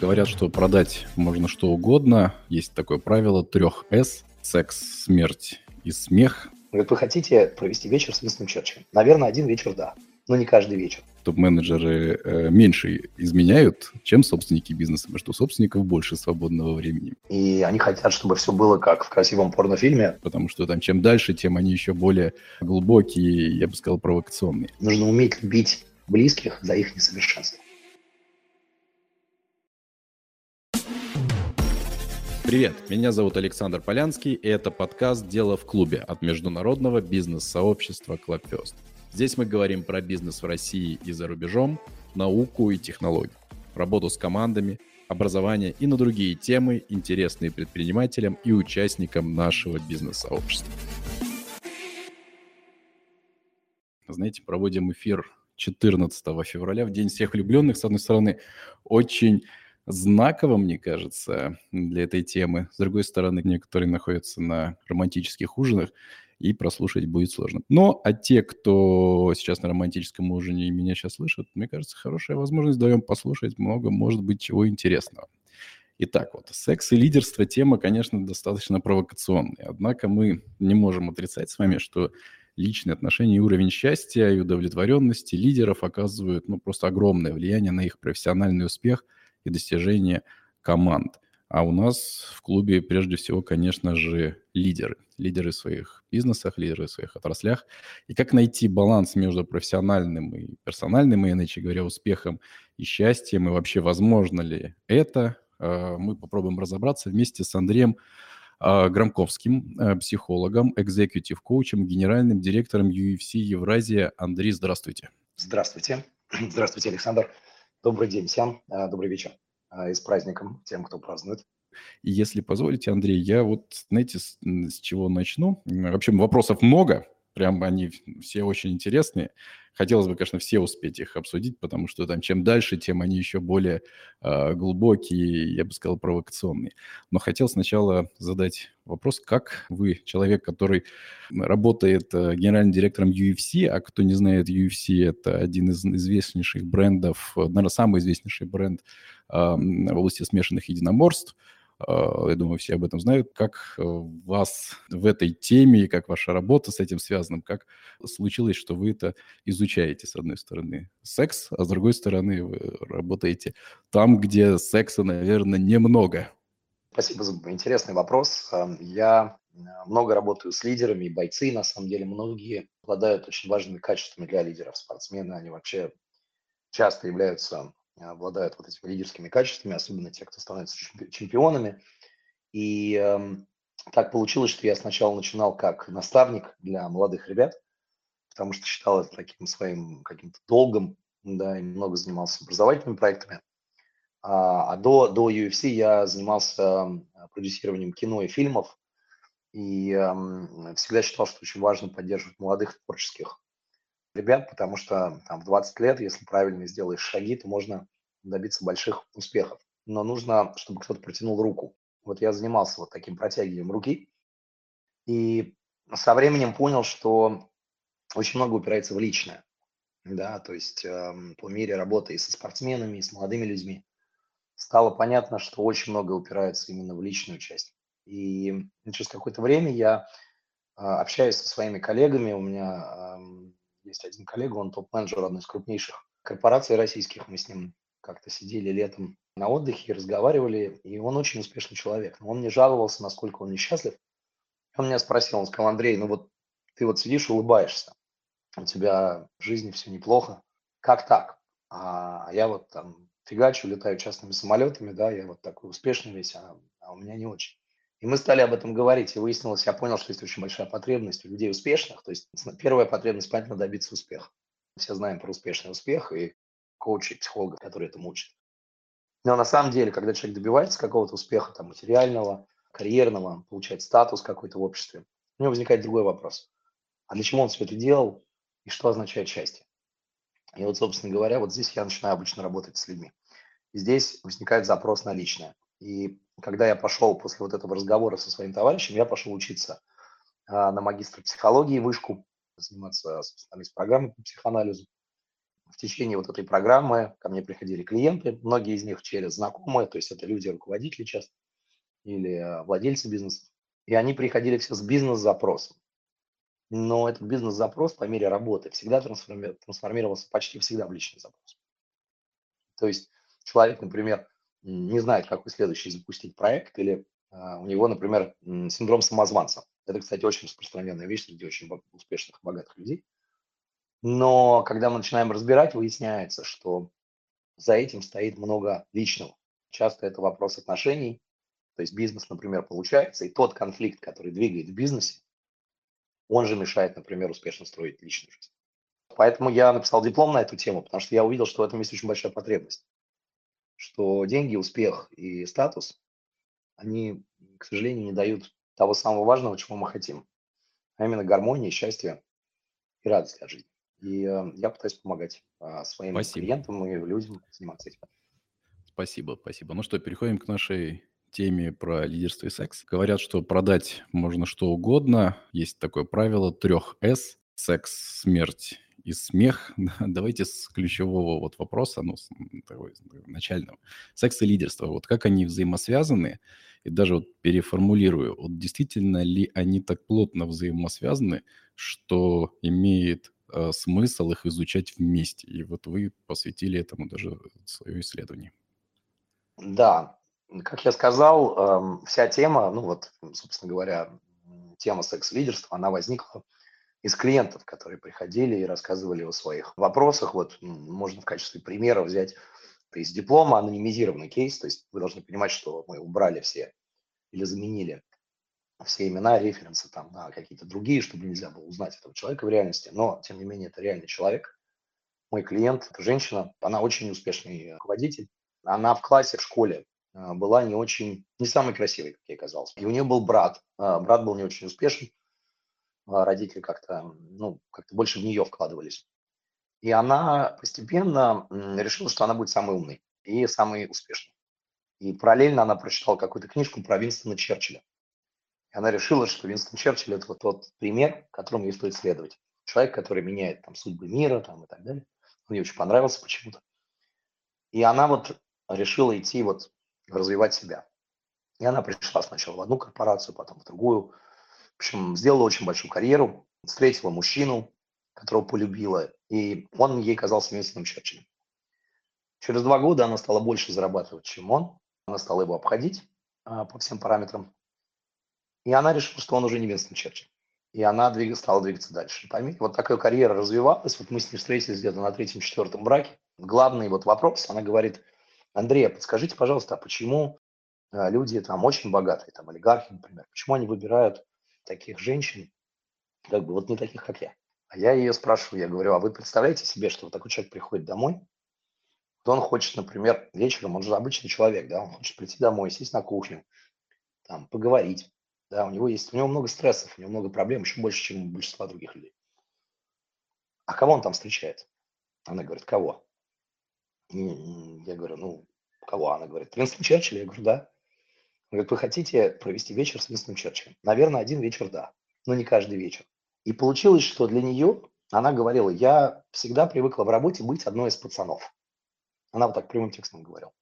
Говорят, что продать можно что угодно. Есть такое правило трех «С» – секс, смерть и смех. Говорит, вы хотите провести вечер с Винстоном Черчиллем? Наверное, один вечер – да, но не каждый вечер. Топ-менеджеры э, меньше изменяют, чем собственники бизнеса, потому что у собственников больше свободного времени. И они хотят, чтобы все было как в красивом порнофильме. Потому что там чем дальше, тем они еще более глубокие, я бы сказал, провокационные. Нужно уметь любить близких за их несовершенство. Привет, меня зовут Александр Полянский, и это подкаст «Дело в клубе» от международного бизнес-сообщества Clubfest. Здесь мы говорим про бизнес в России и за рубежом, науку и технологии, работу с командами, образование и на другие темы, интересные предпринимателям и участникам нашего бизнес-сообщества. Знаете, проводим эфир 14 февраля, в День всех влюбленных. С одной стороны, очень знаково, мне кажется, для этой темы. С другой стороны, некоторые находятся на романтических ужинах, и прослушать будет сложно. Но, а те, кто сейчас на романтическом ужине и меня сейчас слышат, мне кажется, хорошая возможность даем послушать много, может быть, чего интересного. Итак, вот секс и лидерство тема, конечно, достаточно провокационная. Однако мы не можем отрицать с вами, что личные отношения и уровень счастья и удовлетворенности лидеров оказывают ну, просто огромное влияние на их профессиональный успех – и достижения команд. А у нас в клубе прежде всего, конечно же, лидеры. Лидеры в своих бизнесах, лидеры в своих отраслях. И как найти баланс между профессиональным и персональным, и, иначе говоря, успехом и счастьем, и вообще возможно ли это, а, мы попробуем разобраться вместе с Андреем а, Громковским, а, психологом, экзекутив-коучем, генеральным директором UFC Евразия. Андрей, здравствуйте. Здравствуйте. Здравствуйте, Александр. Добрый день всем, а, добрый вечер а, и с праздником тем, кто празднует. Если позволите, Андрей, я вот, знаете, с, с чего начну? Вообще вопросов много, прям они все очень интересные. Хотелось бы, конечно, все успеть их обсудить, потому что там чем дальше, тем они еще более э, глубокие, я бы сказал, провокационные. Но хотел сначала задать вопрос, как вы, человек, который работает э, генеральным директором UFC, а кто не знает, UFC – это один из известнейших брендов, наверное, самый известнейший бренд э, в области смешанных единоборств – я думаю, все об этом знают. Как э, вас в этой теме, как ваша работа с этим связана, как случилось, что вы это изучаете, с одной стороны, секс, а с другой стороны, вы работаете там, где секса, наверное, немного. Спасибо за интересный вопрос. Я э, много работаю с лидерами, и бойцы, на самом деле, многие обладают очень важными качествами для лидеров. Спортсмены, они вообще часто являются обладают вот этими лидерскими качествами, особенно те, кто становится чемпионами. И э, так получилось, что я сначала начинал как наставник для молодых ребят, потому что считал это таким своим каким-то долгом, да, и много занимался образовательными проектами. А, а до, до UFC я занимался продюсированием кино и фильмов, и э, всегда считал, что очень важно поддерживать молодых творческих ребят, потому что там, в 20 лет, если правильно сделаешь шаги, то можно добиться больших успехов. Но нужно, чтобы кто-то протянул руку. Вот я занимался вот таким протягиванием руки, и со временем понял, что очень много упирается в личное. Да, то есть э, по мере работы и со спортсменами, и с молодыми людьми стало понятно, что очень много упирается именно в личную часть. И через какое-то время я э, общаюсь со своими коллегами. У меня э, есть один коллега, он топ-менеджер одной из крупнейших корпораций российских. Мы с ним как-то сидели летом на отдыхе, разговаривали, и он очень успешный человек. Но он мне жаловался, насколько он несчастлив. Он меня спросил, он сказал, Андрей, ну вот ты вот сидишь, улыбаешься, у тебя в жизни все неплохо, как так? А я вот там фигачу, летаю частными самолетами, да, я вот такой успешный весь, а, а у меня не очень. И мы стали об этом говорить, и выяснилось, я понял, что есть очень большая потребность у людей успешных. То есть первая потребность, понятно, добиться успеха. Все знаем про успешный успех, и коучей, психологов, которые этому учат. Но на самом деле, когда человек добивается какого-то успеха там, материального, карьерного, получает статус какой-то в обществе, у него возникает другой вопрос. А для чего он все это делал и что означает счастье? И вот, собственно говоря, вот здесь я начинаю обычно работать с людьми. И здесь возникает запрос на личное. И когда я пошел после вот этого разговора со своим товарищем, я пошел учиться а, на магистра психологии вышку, заниматься специалист программой по психоанализу. в течение вот этой программы ко мне приходили клиенты, многие из них через знакомые, то есть это люди, руководители часто, или э, владельцы бизнеса. И они приходили все с бизнес-запросом. Но этот бизнес-запрос по мере работы всегда трансформировался почти всегда в личный запрос. То есть человек, например, не знает, какой следующий запустить проект, или а, у него, например, синдром самозванца. Это, кстати, очень распространенная вещь среди очень успешных, богатых людей. Но когда мы начинаем разбирать, выясняется, что за этим стоит много личного. Часто это вопрос отношений. То есть бизнес, например, получается, и тот конфликт, который двигает в бизнесе, он же мешает, например, успешно строить личную жизнь. Поэтому я написал диплом на эту тему, потому что я увидел, что в этом есть очень большая потребность. Что деньги, успех и статус, они, к сожалению, не дают того самого важного, чего мы хотим. А именно гармонии, счастья и радости от жизни. И э, я пытаюсь помогать э, своим Спасибо. клиентам и людям заниматься этим. Спасибо, спасибо. Ну что, переходим к нашей теме про лидерство и секс. Говорят, что продать можно что угодно. Есть такое правило трех «С» – секс, смерть и смех. Давайте с ключевого вот вопроса, ну, с такой, начального. Секс и лидерство. Вот как они взаимосвязаны? И даже вот переформулирую. Вот действительно ли они так плотно взаимосвязаны, что имеет э, смысл их изучать вместе? И вот вы посвятили этому даже свое исследование. Да, как я сказал, эм, вся тема, ну вот, собственно говоря, тема секс-лидерства, она возникла из клиентов, которые приходили и рассказывали о своих вопросах. Вот можно в качестве примера взять из диплома анонимизированный кейс, то есть вы должны понимать, что мы убрали все или заменили все имена, референсы там на какие-то другие, чтобы нельзя было узнать этого человека в реальности, но тем не менее это реальный человек. Мой клиент, это женщина, она очень успешный руководитель. Она в классе, в школе а, была не очень, не самой красивой, как ей казалось. И у нее был брат. А, брат был не очень успешный. А, родители как-то, ну, как-то больше в нее вкладывались. И она постепенно решила, что она будет самой умной и самой успешной. И параллельно она прочитала какую-то книжку про Винстона Черчилля. И она решила, что Винстон Черчилль – это вот тот пример, которому ей стоит следовать. Человек, который меняет там судьбы мира там, и так далее. Он ей очень понравился почему-то. И она вот решила идти вот развивать себя. И она пришла сначала в одну корпорацию, потом в другую. В общем, сделала очень большую карьеру, встретила мужчину, которого полюбила, и он ей казался Винстоном Черчиллем. Через два года она стала больше зарабатывать, чем он. Она стала его обходить а, по всем параметрам. И она решила, что он уже не Винстон Черчилль. И она двиг... стала двигаться дальше. Поймите, вот такая карьера развивалась. Вот мы с ней встретились где-то на третьем-четвертом браке. Главный вот вопрос, она говорит, Андрей, а подскажите, пожалуйста, а почему а, люди там очень богатые, там олигархи, например, почему они выбирают таких женщин, как бы вот не таких, как я? А я ее спрашиваю, я говорю, а вы представляете себе, что вот такой человек приходит домой, то он хочет, например, вечером, он же обычный человек, да, он хочет прийти домой, сесть на кухню, там, поговорить, да, у него есть, у него много стрессов, у него много проблем, еще больше, чем у большинства других людей. А кого он там встречает? Она говорит, кого? Я говорю, ну, кого? Она говорит, Винстон Черчилль. Я говорю, да. Она говорит, вы хотите провести вечер с Винстоном Черчиллем? Наверное, один вечер, да, но не каждый вечер. И получилось, что для нее, она говорила, я всегда привыкла в работе быть одной из пацанов. Она вот так прямым текстом говорила.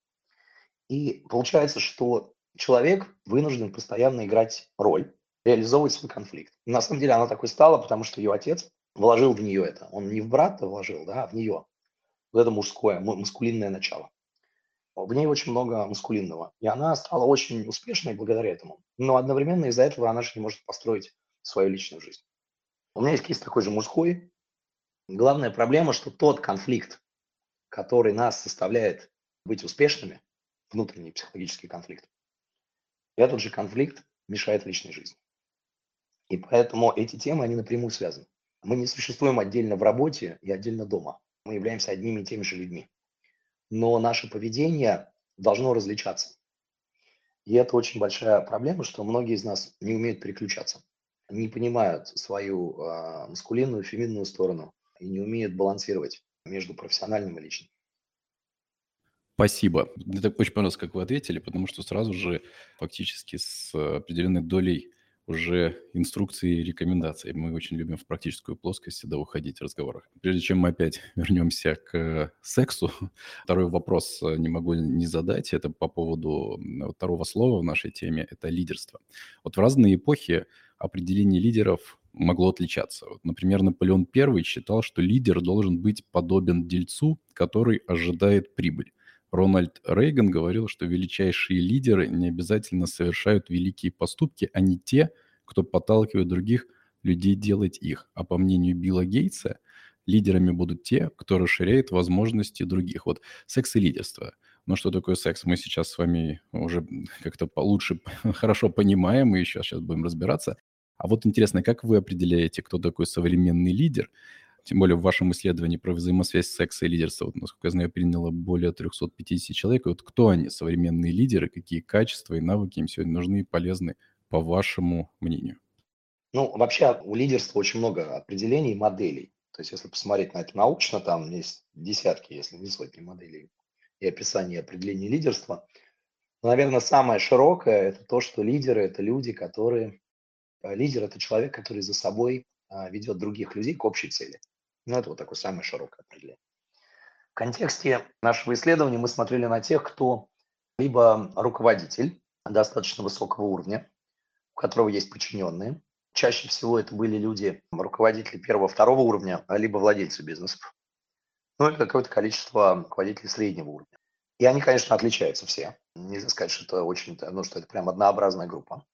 И получается, что человек вынужден постоянно играть роль, реализовывать свой конфликт. на самом деле она такой стала, потому что ее отец вложил в нее это. Он не в брата вложил, да, а в нее. Вот это мужское, маскулинное начало. В ней очень много маскулинного. И она стала очень успешной благодаря этому. Но одновременно из-за этого она же не может построить свою личную жизнь. У меня есть кейс такой же мужской. Главная проблема, что тот конфликт, который нас составляет быть успешными, внутренний психологический конфликт, этот же конфликт мешает личной жизни. И поэтому эти темы, они напрямую связаны. Мы не существуем отдельно в работе и отдельно дома. Мы являемся одними и теми же людьми. Но наше поведение должно различаться. И это очень большая проблема, что многие из нас не умеют переключаться, не понимают свою э, маскулинную, феминную сторону и не умеют балансировать между профессиональным и личным. Спасибо. Мне так очень понравилось, как вы ответили, потому что сразу же фактически с определенной долей уже инструкции и рекомендации. Мы очень любим в практическую плоскость всегда уходить в разговорах. Прежде чем мы опять вернемся к сексу, второй вопрос э, не могу не задать. Это по поводу второго слова в нашей теме. Это лидерство. Вот в разные эпохи определение лидеров могло отличаться. Вот, например, Наполеон I считал, что лидер должен быть подобен дельцу, который ожидает прибыль. Рональд Рейган говорил, что величайшие лидеры не обязательно совершают великие поступки, а не те, кто подталкивает других людей делать их. А по мнению Билла Гейтса, лидерами будут те, кто расширяет возможности других. Вот секс и лидерство. Но что такое секс, мы сейчас с вами уже как-то получше, хорошо понимаем, и еще сейчас будем разбираться. А вот интересно, как вы определяете, кто такой современный лидер? Тем более в вашем исследовании про взаимосвязь секса и лидерства, вот, насколько я знаю, приняло более 350 человек. И вот кто они, современные лидеры, какие качества и навыки им сегодня нужны и полезны, по вашему мнению? Ну, вообще у лидерства очень много определений и моделей. То есть, если посмотреть на это научно, там есть десятки, если не сотни моделей и описаний определения лидерства. Но, наверное, самое широкое – это то, что лидеры – это люди, которые… Э, лидер – это человек, который за собой а, ведет других людей к общей цели. Ну, это вот такое самое широкое определение. В контексте нашего исследования мы смотрели на тех, кто либо руководитель достаточно высокого уровня, у которого есть подчиненные. Чаще всего это были люди, руководители первого, второго уровня, а либо владельцы бизнесов. Ну или какое-то количество руководителей среднего уровня. И они, конечно, отличаются все. Нельзя сказать, что это очень, ну, что это прям однообразная группа.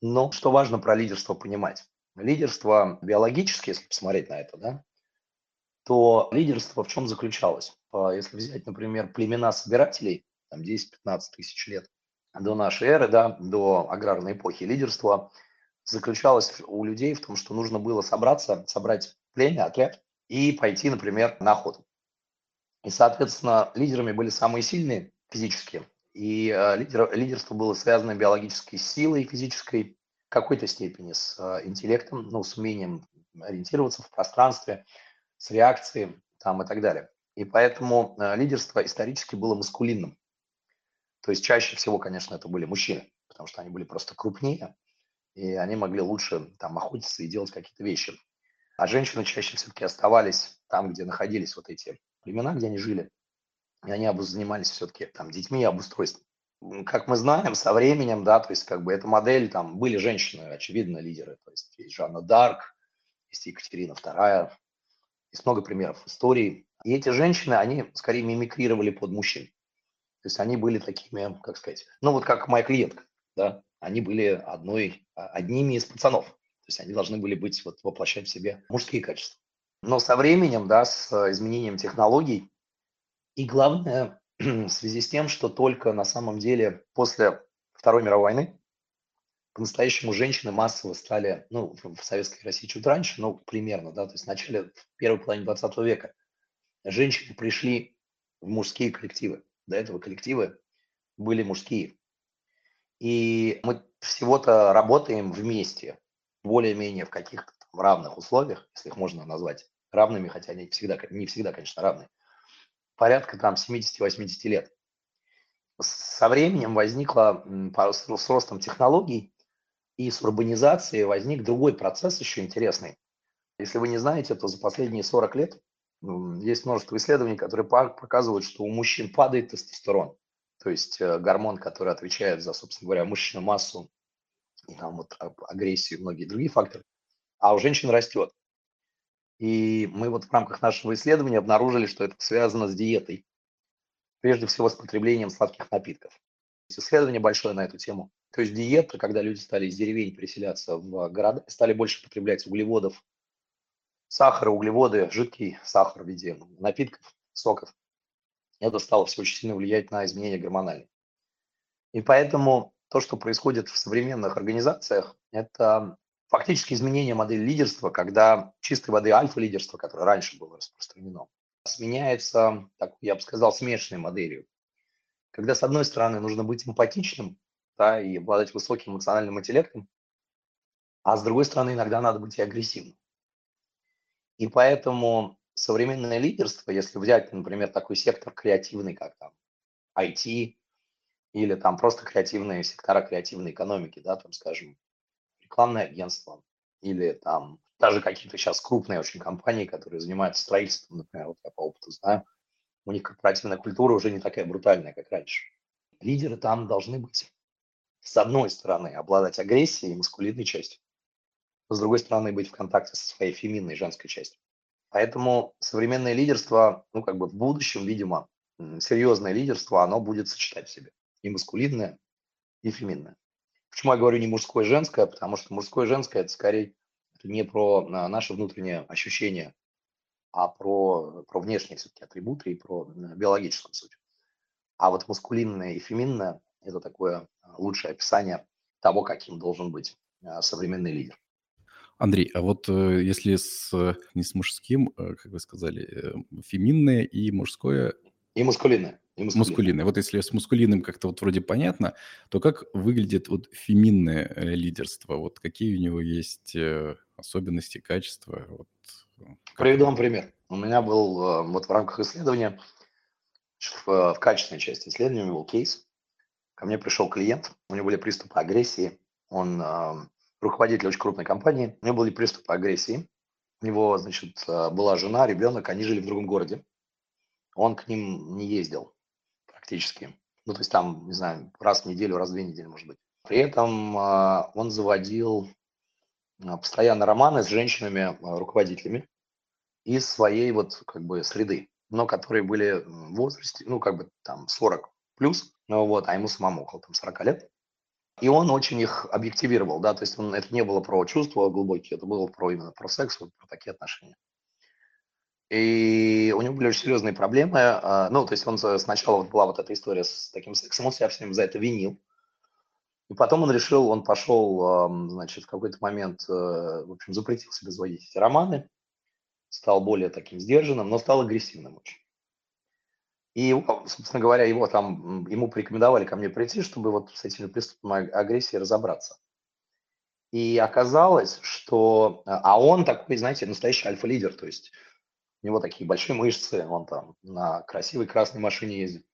Но что важно про лидерство понимать? Лидерство биологически, если посмотреть на это, да, то лидерство в чем заключалось? Если взять, например, племена собирателей, там 10-15 тысяч лет до нашей эры, да, до аграрной эпохи, лидерство заключалось у людей в том, что нужно было собраться, собрать племя, отряд и пойти, например, на охоту. И, соответственно, лидерами были самые сильные физически, и э, лидер, лидерство было связано биологической силой физической, в какой-то степени с э, интеллектом, ну, с умением ориентироваться в пространстве, с реакцией там и так далее. И поэтому э, лидерство исторически было маскулинным. То есть чаще всего, конечно, это были мужчины, потому что они были просто крупнее, и они могли лучше там охотиться и делать какие-то вещи. А женщины чаще все-таки оставались там, где находились вот эти племена, где они жили. И они занимались все-таки там детьми и обустройством. Как мы знаем, со временем, да, то есть как бы эта модель, там были женщины, очевидно, лидеры. То есть есть Жанна Дарк, есть Екатерина II, есть много примеров истории. И эти женщины, они скорее мимикрировали под мужчин. То есть они были такими, как сказать, ну вот как моя клиентка, да, они были одной, а, одними из пацанов. То есть они должны были быть, вот, воплощать в себе мужские качества. Но со временем, да, с изменением технологий, и главное, в связи с тем, что только на самом деле после Второй мировой войны по-настоящему женщины массово стали, ну, в Советской России чуть раньше, но примерно, да, то есть в начале, в первой половине 20 века женщины пришли в мужские коллективы. До этого коллективы были мужские. И мы всего-то работаем вместе, более-менее в каких-то равных условиях, если их можно назвать равными, хотя они всегда, не всегда, конечно, равны, порядка там 70-80 лет. Со временем возникло, с ростом технологий, и с урбанизацией возник другой процесс еще интересный. Если вы не знаете, то за последние 40 лет есть множество исследований, которые показывают, что у мужчин падает тестостерон, то есть э, гормон, который отвечает за, собственно говоря, мышечную массу, там вот агрессию и многие другие факторы, а у женщин растет. И мы вот в рамках нашего исследования обнаружили, что это связано с диетой, прежде всего с потреблением сладких напитков. Исследование большое на эту тему. То есть диета, когда люди стали из деревень переселяться в города, стали больше потреблять углеводов, сахара, углеводы, жидкий сахар в виде напитков, соков. Это стало все очень сильно влиять на изменения гормональные. И поэтому то, что происходит в современных организациях, это фактически изменение модели лидерства, когда чистой воды альфа-лидерство, которое раньше было распространено, сменяется, так я бы сказал, смешанной моделью. Когда, с одной стороны, нужно быть эмпатичным, да, и обладать высоким эмоциональным интеллектом, а с другой стороны, иногда надо быть и агрессивным. И поэтому современное лидерство, если взять, например, такой сектор креативный, как там IT, или там просто креативные сектора креативной экономики, да, там, скажем, рекламное агентство или там даже какие-то сейчас крупные очень компании, которые занимаются строительством, например, вот я по опыту знаю, у них корпоративная культура уже не такая брутальная, как раньше. Лидеры там должны быть, с одной стороны, обладать агрессией и маскулинной частью, с другой стороны, быть в контакте со своей феминной женской частью. Поэтому современное лидерство, ну, как бы в будущем, видимо, серьезное лидерство, оно будет сочетать в себе и маскулинное, и феминное. Почему я говорю не мужское, женское? Потому что мужское, женское – это скорее не про а, наше внутреннее ощущение, а про, про внешние все-таки атрибуты и про биологическую суть. А вот маскулинное и феминное – это такое а, лучшее описание того, каким должен быть а, современный лидер. Андрей, а вот э, если с, не с мужским, э, как вы сказали, э, феминное и мужское... И маскулинное. И маскулинное. маскулинное. Вот если с маскулинным как-то вот вроде понятно, то как выглядит вот феминное лидерство? Вот какие у него есть особенности, качества? Вот, Приведу вам пример. У меня был вот в рамках исследования, в, в качественной части исследования был кейс. Ко мне пришел клиент, у него были приступы агрессии, он руководитель очень крупной компании. У него были приступы агрессии. У него, значит, э, была жена, ребенок, они жили в другом городе. Он к ним не ездил практически. Ну, то есть там, не знаю, раз в неделю, раз в две недели, может быть. При этом э, он заводил э, постоянно романы с женщинами, руководителями из своей вот как бы среды, но которые были в возрасте, ну, как бы там 40 плюс, ну вот, а ему самому около там 40 лет. И он очень их объективировал, да, то есть он, это не было про чувства глубокие, это было про именно про секс, вот, про такие отношения. И у него были очень серьезные проблемы. А, ну, то есть он сначала вот была вот эта история с таким сексом, он себя всем за это винил. И потом он решил, он пошел, значит, в какой-то момент, э, в общем, запретил себе заводить эти романы, стал более таким сдержанным, но стал агрессивным очень. И собственно говоря, его там, ему порекомендовали ко мне прийти, чтобы вот с этими приступами агрессии разобраться. И оказалось, что... А он такой, знаете, настоящий альфа-лидер, то есть у него такие большие мышцы, он там на красивой красной машине ездит,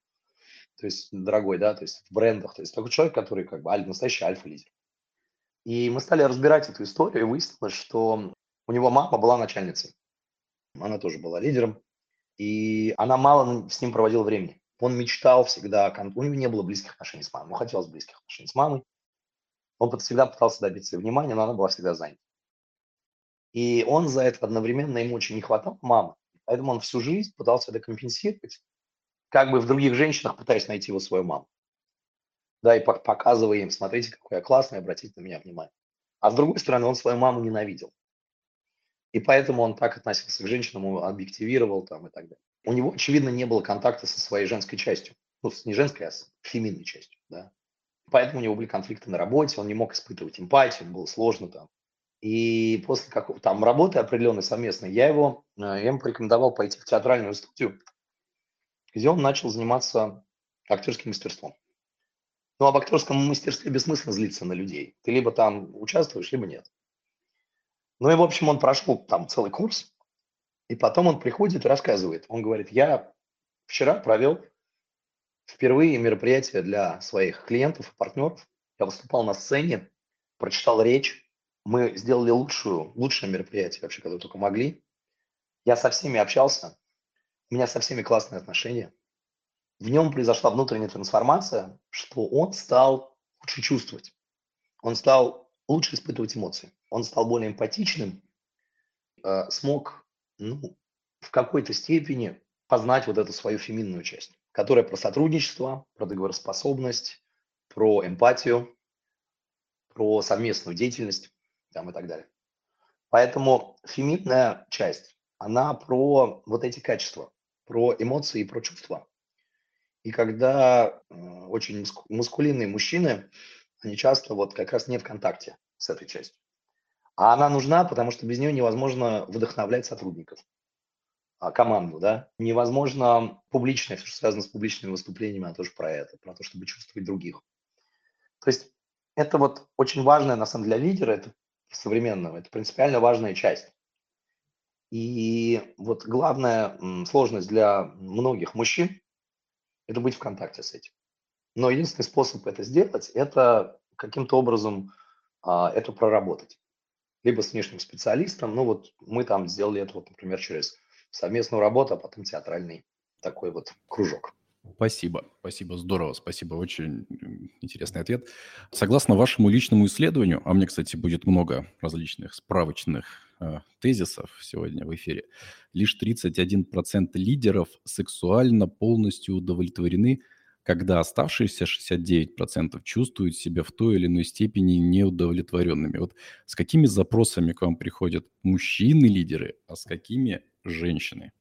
то есть дорогой, да, то есть в брендах, то есть такой человек, который как бы настоящий альфа-лидер. И мы стали разбирать эту историю, и выяснилось, что у него мама была начальницей, она тоже была лидером, и она мало с ним проводила времени. Он мечтал всегда, у него не было близких отношений с мамой, ему хотелось близких отношений с мамой. Он всегда пытался добиться внимания, но она была всегда занята. И он за это одновременно, ему очень не хватало мамы, поэтому он всю жизнь пытался это компенсировать, как бы в других женщинах пытаясь найти его свою маму. Да, и показывая им, смотрите, какой я классный, обратите на меня внимание. А с другой стороны, он свою маму ненавидел. И поэтому он так относился к женщинам, объективировал там и так далее. У него, очевидно, не было контакта со своей женской частью. Ну, не женской, а с феминной частью, да. Поэтому у него были конфликты на работе, он не мог испытывать эмпатию, было сложно там. И после как, там работы определенной совместной, я его, э, я ему порекомендовал пойти в театральную студию, где он начал заниматься актерским мастерством. Ну, об актерском мастерстве бессмысленно злиться на людей. Ты либо там участвуешь, либо нет. Ну и, в общем, он прошел там целый курс, и потом он приходит и рассказывает. Он говорит, я вчера провел впервые мероприятие для своих клиентов и партнеров. Я выступал на сцене, прочитал речь. Мы сделали лучшую, лучшее мероприятие вообще, когда только могли. Я со всеми общался. У меня со всеми классные отношения. В нем произошла внутренняя трансформация, что он стал лучше чувствовать. Он стал лучше испытывать эмоции он стал более эмпатичным, э, смог ну, в какой-то степени познать вот эту свою феминную часть, которая про сотрудничество, про договороспособность, про эмпатию, про совместную деятельность там, и так далее. Поэтому феминная часть, она про вот эти качества, про эмоции и про чувства. И когда э, очень мускулинные мужчины, они часто вот как раз не в контакте с этой частью. А она нужна, потому что без нее невозможно вдохновлять сотрудников, а, команду, да. Невозможно публичное, все, что связано с публичными выступлениями, она тоже про это, про то, чтобы чувствовать других. То есть это вот очень важная, на самом деле, для лидера, это современного, это принципиально важная часть. И вот главная сложность для многих мужчин – это быть в контакте с этим. Но единственный способ это сделать – это каким-то образом а, это проработать. Либо с внешним специалистом, ну вот мы там сделали это, вот, например, через совместную работу, а потом театральный такой вот кружок. Спасибо, спасибо, здорово, спасибо, очень интересный ответ. Согласно вашему личному исследованию, а мне, кстати, будет много различных справочных э, тезисов сегодня в эфире, лишь 31% лидеров сексуально полностью удовлетворены, когда оставшиеся 69% чувствуют себя в той или иной степени неудовлетворенными. Вот с какими запросами к вам приходят мужчины-лидеры, а с какими женщины?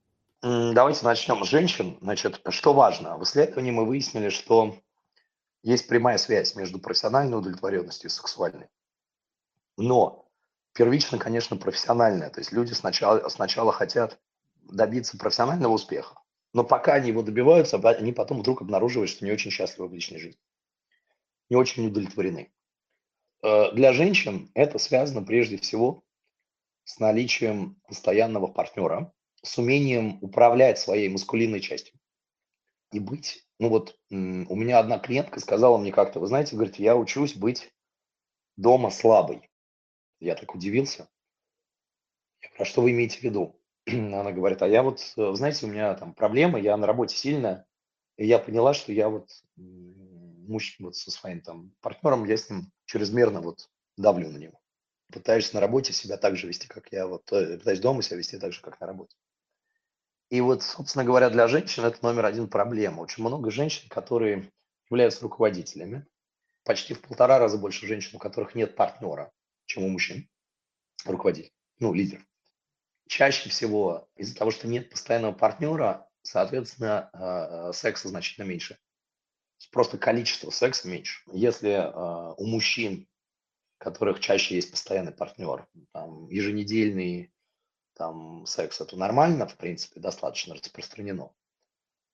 Давайте начнем с женщин. Значит, что важно? В исследовании мы выяснили, что есть прямая связь между профессиональной удовлетворенностью и сексуальной. Но первично, конечно, профессиональная. То есть люди сначала, сначала хотят добиться профессионального успеха, но пока они его добиваются, они потом вдруг обнаруживают, что не очень счастливы в личной жизни, не очень удовлетворены. Э, для женщин это связано прежде всего с наличием постоянного партнера, с умением управлять своей мускулинной частью и быть. Ну вот у меня одна клиентка сказала мне как-то, вы знаете, говорит, я учусь быть дома слабой. Я так удивился. Я говорю, а что вы имеете в виду? Она говорит, а я вот, э, знаете, у меня там проблемы, я на работе сильная, и я поняла, что я вот муж вот со своим там партнером, я с ним чрезмерно вот давлю на него. Пытаюсь на работе себя так же вести, как я вот, э, пытаюсь дома себя вести так же, как на работе. И вот, собственно говоря, для женщин это номер один проблема. Очень много женщин, которые являются руководителями. Почти в полтора раза больше женщин, у которых нет партнера, чем у мужчин. Руководитель, ну, лидер. Чаще всего из-за того, что нет постоянного партнера, соответственно, э, э, секса значительно меньше. Просто количество секса меньше. Если э, у мужчин, у которых чаще есть постоянный партнер, там, еженедельный там секс это нормально, в принципе, достаточно распространено,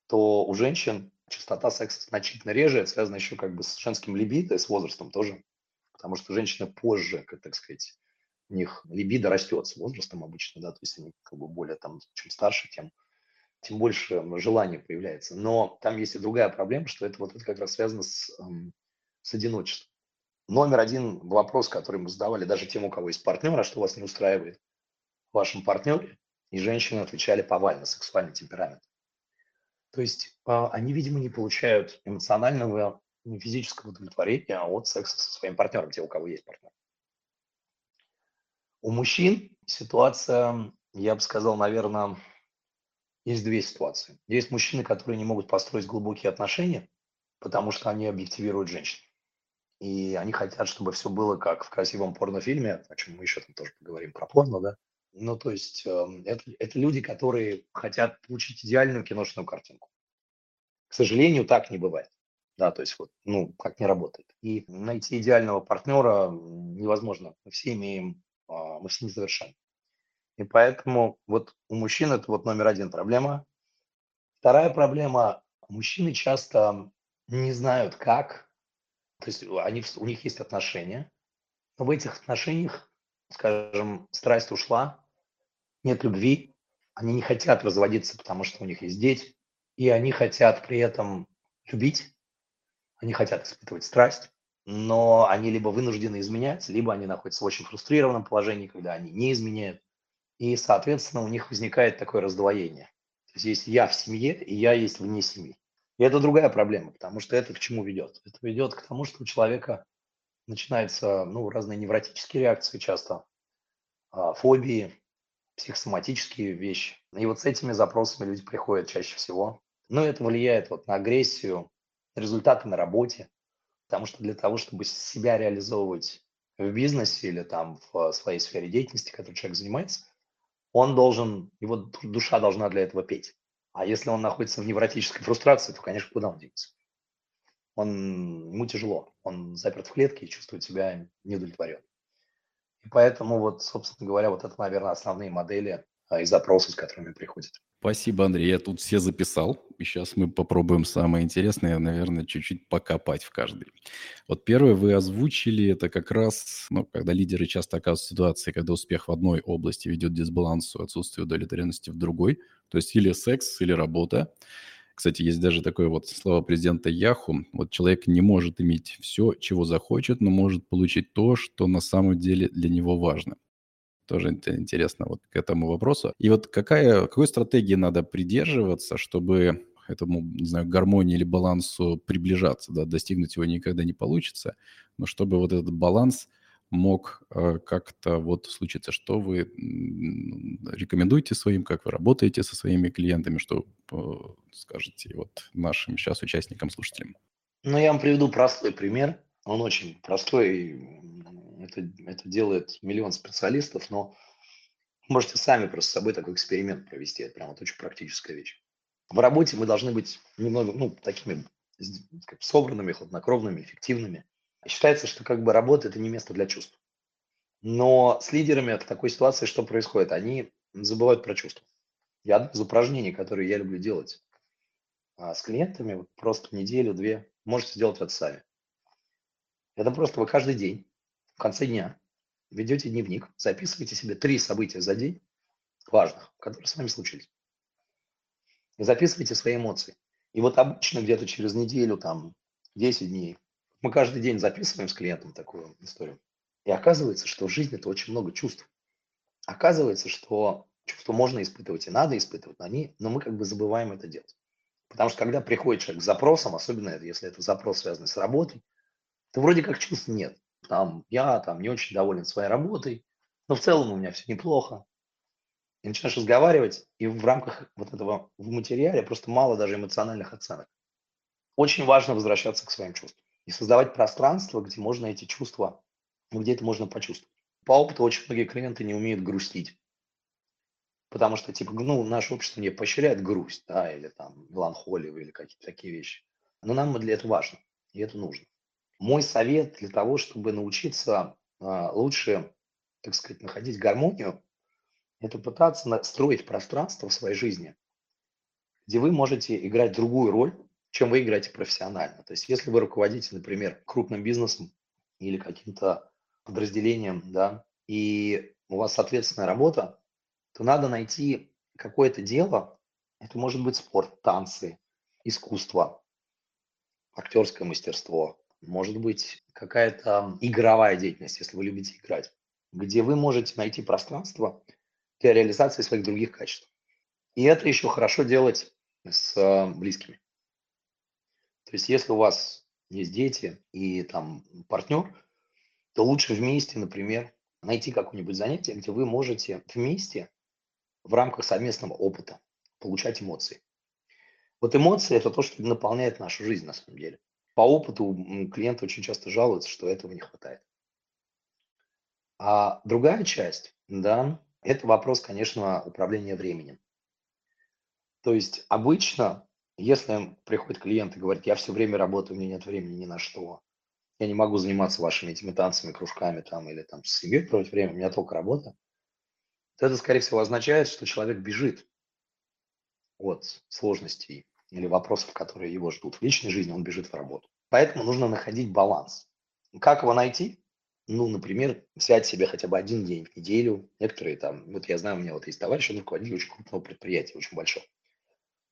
то у женщин частота секса значительно реже, связано еще как бы с женским либидо и с возрастом тоже, потому что женщины позже, как так сказать, у них либидо растет с возрастом обычно, да, то есть они как бы более там, чем старше, тем, тем больше желания появляется. Но там есть и другая проблема, что это вот это как раз связано с, эм, с одиночеством. Номер один вопрос, который мы задавали даже тем, у кого есть партнер, а что вас не устраивает – вашем партнере, и женщины отвечали повально, сексуальный темперамент. То есть а, они, видимо, не получают эмоционального, физического удовлетворения от секса со своим партнером, те, у кого есть партнер. У мужчин ситуация, я бы сказал, наверное, есть две ситуации. Есть мужчины, которые не могут построить глубокие отношения, потому что они объективируют женщин. И они хотят, чтобы все было как в красивом порнофильме, о чем мы еще там тоже поговорим про порно, да, ну, то есть эм, это, это люди, которые хотят получить идеальную киношную картинку. К сожалению, так не бывает. Да, то есть вот, ну, как не работает. И найти идеального партнера невозможно. Мы все имеем, а, мы все несовершенны. И поэтому вот у мужчин это вот номер один проблема. Вторая проблема, мужчины часто не знают как, то есть они, у них есть отношения, но в этих отношениях, скажем, страсть ушла, нет любви, они не хотят разводиться, потому что у них есть дети, и они хотят при этом любить, они хотят испытывать страсть, но они либо вынуждены изменять, либо они находятся в очень фрустрированном положении, когда они не изменяют. И, соответственно, у них возникает такое раздвоение. То есть есть я в семье, и я есть вне семьи. И это другая проблема, потому что это к чему ведет? Это ведет к тому, что у человека начинаются ну, разные невротические реакции часто, а, фобии, психосоматические вещи. И вот с этими запросами люди приходят чаще всего. Но это влияет вот на агрессию, результаты на работе. Потому что для того, чтобы себя реализовывать в бизнесе или там в своей сфере деятельности, которой человек занимается, он должен, его душа должна для этого петь. А если он находится в невротической фрустрации, то, конечно, куда он денется? Он, ему тяжело, он заперт в клетке и чувствует себя неудовлетворенным. И поэтому вот, собственно говоря, вот это, наверное, основные модели а, и запросы, с которыми приходят. Спасибо, Андрей. Я тут все записал. И сейчас мы попробуем самое интересное, наверное, чуть-чуть покопать в каждой. Вот первое вы озвучили, это как раз, ну, когда лидеры часто оказываются в ситуации, когда успех в одной области ведет к дисбалансу, отсутствие удовлетворенности в другой. То есть или секс, или работа. Кстати, есть даже такое вот слово президента Яху. Вот человек не может иметь все, чего захочет, но может получить то, что на самом деле для него важно. Тоже интересно вот к этому вопросу. И вот какая, какой стратегии надо придерживаться, чтобы этому, не знаю, гармонии или балансу приближаться, да, достигнуть его никогда не получится, но чтобы вот этот баланс мог э, как-то вот случиться, что вы рекомендуете своим, как вы работаете со своими клиентами, что скажете вот нашим сейчас участникам, слушателям? Ну, я вам приведу простой пример. Он очень простой, это, это делает миллион специалистов, но можете сами просто с собой такой эксперимент провести. Это прям вот очень практическая вещь. В работе мы должны быть немного, ну, такими как, собранными, хладнокровными, эффективными. Считается, что как бы работа – это не место для чувств. Но с лидерами в такой ситуации что происходит? Они забывают про чувства. И одно из упражнений, которые я люблю делать а, с клиентами, вот просто неделю-две, можете сделать это сами. Это просто вы каждый день, конце дня, ведете дневник, записываете себе три события за день, важных, которые с вами случились. И записывайте свои эмоции. И вот обычно где-то через неделю, там, 10 дней, мы каждый день записываем с клиентом такую историю. И оказывается, что в жизни это очень много чувств. Оказывается, что чувства можно испытывать и надо испытывать, но, они, но мы как бы забываем это делать. Потому что когда приходит человек с запросом, особенно если это запрос, связанный с работой, то вроде как чувств нет. Там, я там не очень доволен своей работой, но в целом у меня все неплохо. И начинаешь разговаривать, и в рамках вот этого в материале просто мало даже эмоциональных оценок. Очень важно возвращаться к своим чувствам и создавать пространство, где можно эти чувства, ну, где это можно почувствовать. По опыту очень многие клиенты не умеют грустить. Потому что, типа, ну, наше общество не поощряет грусть, да, или там меланхолию, или какие-то такие вещи. Но нам для этого важно, и это нужно. Мой совет для того, чтобы научиться а, лучше, так сказать, находить гармонию, это пытаться строить пространство в своей жизни, где вы можете играть другую роль, чем вы играете профессионально. То есть если вы руководите, например, крупным бизнесом или каким-то подразделением, да, и у вас ответственная работа, то надо найти какое-то дело, это может быть спорт, танцы, искусство, актерское мастерство, может быть какая-то игровая деятельность, если вы любите играть, где вы можете найти пространство для реализации своих других качеств. И это еще хорошо делать с э, близкими. То есть если у вас есть дети и там партнер, то лучше вместе, например, найти какое-нибудь занятие, где вы можете вместе в рамках совместного опыта получать эмоции. Вот эмоции – это то, что наполняет нашу жизнь на самом деле. По опыту клиенты очень часто жалуются, что этого не хватает. А другая часть, да, это вопрос, конечно, управления временем. То есть обычно если приходит клиент и говорит, я все время работаю, у меня нет времени ни на что, я не могу заниматься вашими этими танцами, кружками там или там с семьей проводить время, у меня только работа, то это, скорее всего, означает, что человек бежит от сложностей или вопросов, которые его ждут в личной жизни, он бежит в работу. Поэтому нужно находить баланс. Как его найти? Ну, например, взять себе хотя бы один день в неделю. Некоторые там, вот я знаю, у меня вот есть товарищ, он руководитель очень крупного предприятия, очень большого.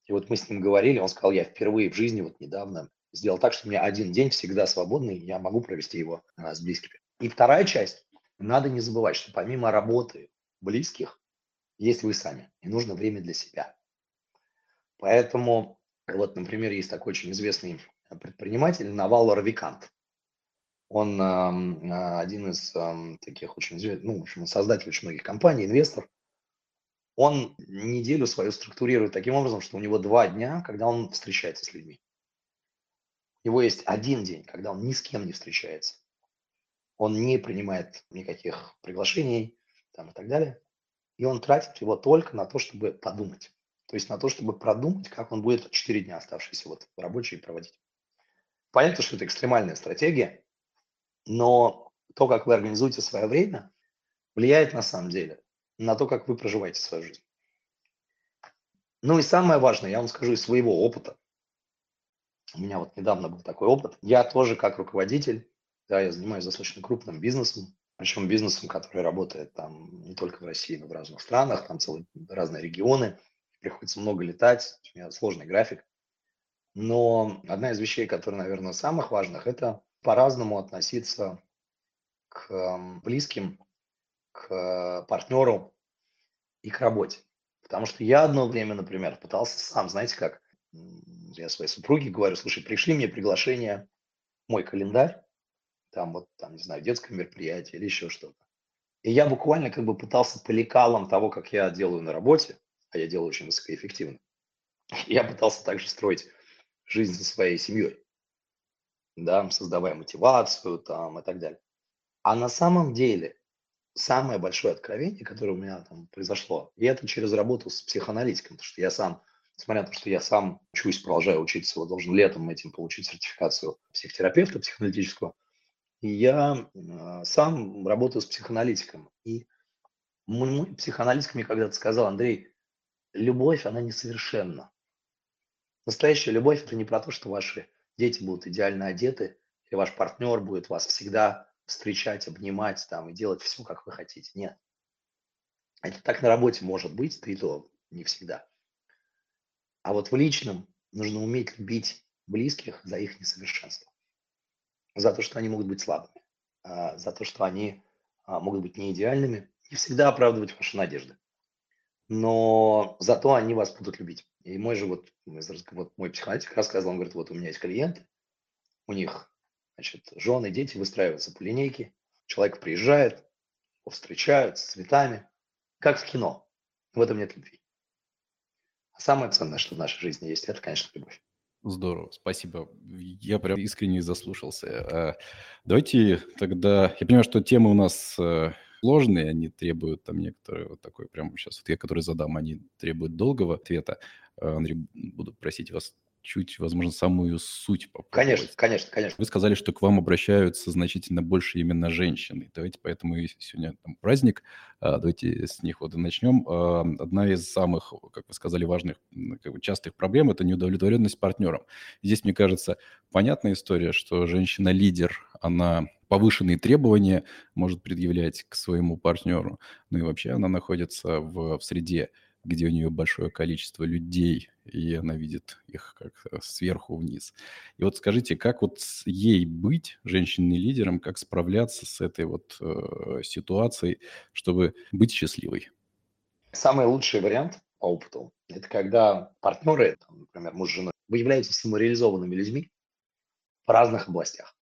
И вот мы с ним говорили, он сказал, я впервые в жизни вот недавно сделал так, что у меня один день всегда свободный, я могу провести его а, с близкими. И вторая часть, надо не забывать, что помимо работы близких, есть вы сами, и нужно время для себя. Поэтому, вот, например, есть такой очень известный предприниматель Навал Равикант. Он э, один из э, таких очень известных, ну, в общем, создатель очень многих компаний, инвестор он неделю свою структурирует таким образом, что у него два дня, когда он встречается с людьми. У него есть один день, когда он ни с кем не встречается. Он не принимает никаких приглашений там, и так далее. И он тратит его только на то, чтобы подумать. То есть на то, чтобы продумать, как он будет 4 дня оставшиеся вот рабочие проводить. Понятно, что это экстремальная стратегия, но то, как вы организуете свое время, влияет на самом деле на то, как вы проживаете свою жизнь. Ну и самое важное, я вам скажу из своего опыта. У меня вот недавно был такой опыт. Я тоже как руководитель, да, я занимаюсь достаточно крупным бизнесом, причем бизнесом, который работает там не только в России, но и в разных странах, там целые разные регионы, приходится много летать, у меня сложный график. Но одна из вещей, которая, наверное, самых важных, это по-разному относиться к эм, близким, к партнеру и к работе. Потому что я одно время, например, пытался сам, знаете как, я своей супруге говорю, слушай, пришли мне приглашение, мой календарь, там вот, там, не знаю, детское мероприятие или еще что-то. И я буквально как бы пытался по лекалам того, как я делаю на работе, а я делаю очень высокоэффективно, я пытался также строить жизнь со своей семьей, да, создавая мотивацию там и так далее. А на самом деле самое большое откровение, которое у меня там произошло, и это через работу с психоаналитиком, потому что я сам, несмотря на то, что я сам учусь, продолжаю учиться, вот должен летом этим получить сертификацию психотерапевта психоаналитического, и я э, сам работаю с психоаналитиком. И мой, мой психоаналитик мне когда-то сказал, Андрей, любовь, она несовершенна. Настоящая любовь – это не про то, что ваши дети будут идеально одеты, или ваш партнер будет вас всегда встречать, обнимать там и делать все, как вы хотите. Нет. Это так на работе может быть, да и то не всегда. А вот в личном нужно уметь любить близких за их несовершенство. За то, что они могут быть слабыми. А, за то, что они а, могут быть не идеальными. Не всегда оправдывать ваши надежды. Но зато они вас будут любить. И мой же вот, вот мой психоаналитик рассказывал, он говорит, вот у меня есть клиенты, у них значит, жены, дети выстраиваются по линейке, человек приезжает, его встречают с цветами, как в кино. В этом нет любви. А самое ценное, что в нашей жизни есть, это, конечно, любовь. Здорово, спасибо. Я прям искренне заслушался. А, давайте тогда... Я понимаю, что темы у нас э, сложные, они требуют там некоторые вот такой прям сейчас вот я, который задам, они требуют долгого ответа. А, Андрей, буду просить вас чуть, возможно, самую суть попробовать. Конечно, конечно, конечно. Вы сказали, что к вам обращаются значительно больше именно женщины. Давайте поэтому и сегодня там праздник. А, давайте с них вот и начнем. А, одна из самых, как вы сказали, важных, как бы частых проблем – это неудовлетворенность партнером. Здесь, мне кажется, понятная история, что женщина-лидер, она повышенные требования может предъявлять к своему партнеру. Ну и вообще она находится в, в среде где у нее большое количество людей, и она видит их как э, сверху вниз. И вот скажите, как вот ей быть женщиной-лидером, как справляться с этой вот э, ситуацией, чтобы быть счастливой? Самый лучший вариант по опыту – это когда партнеры, например, муж с женой, вы являетесь самореализованными людьми в разных областях.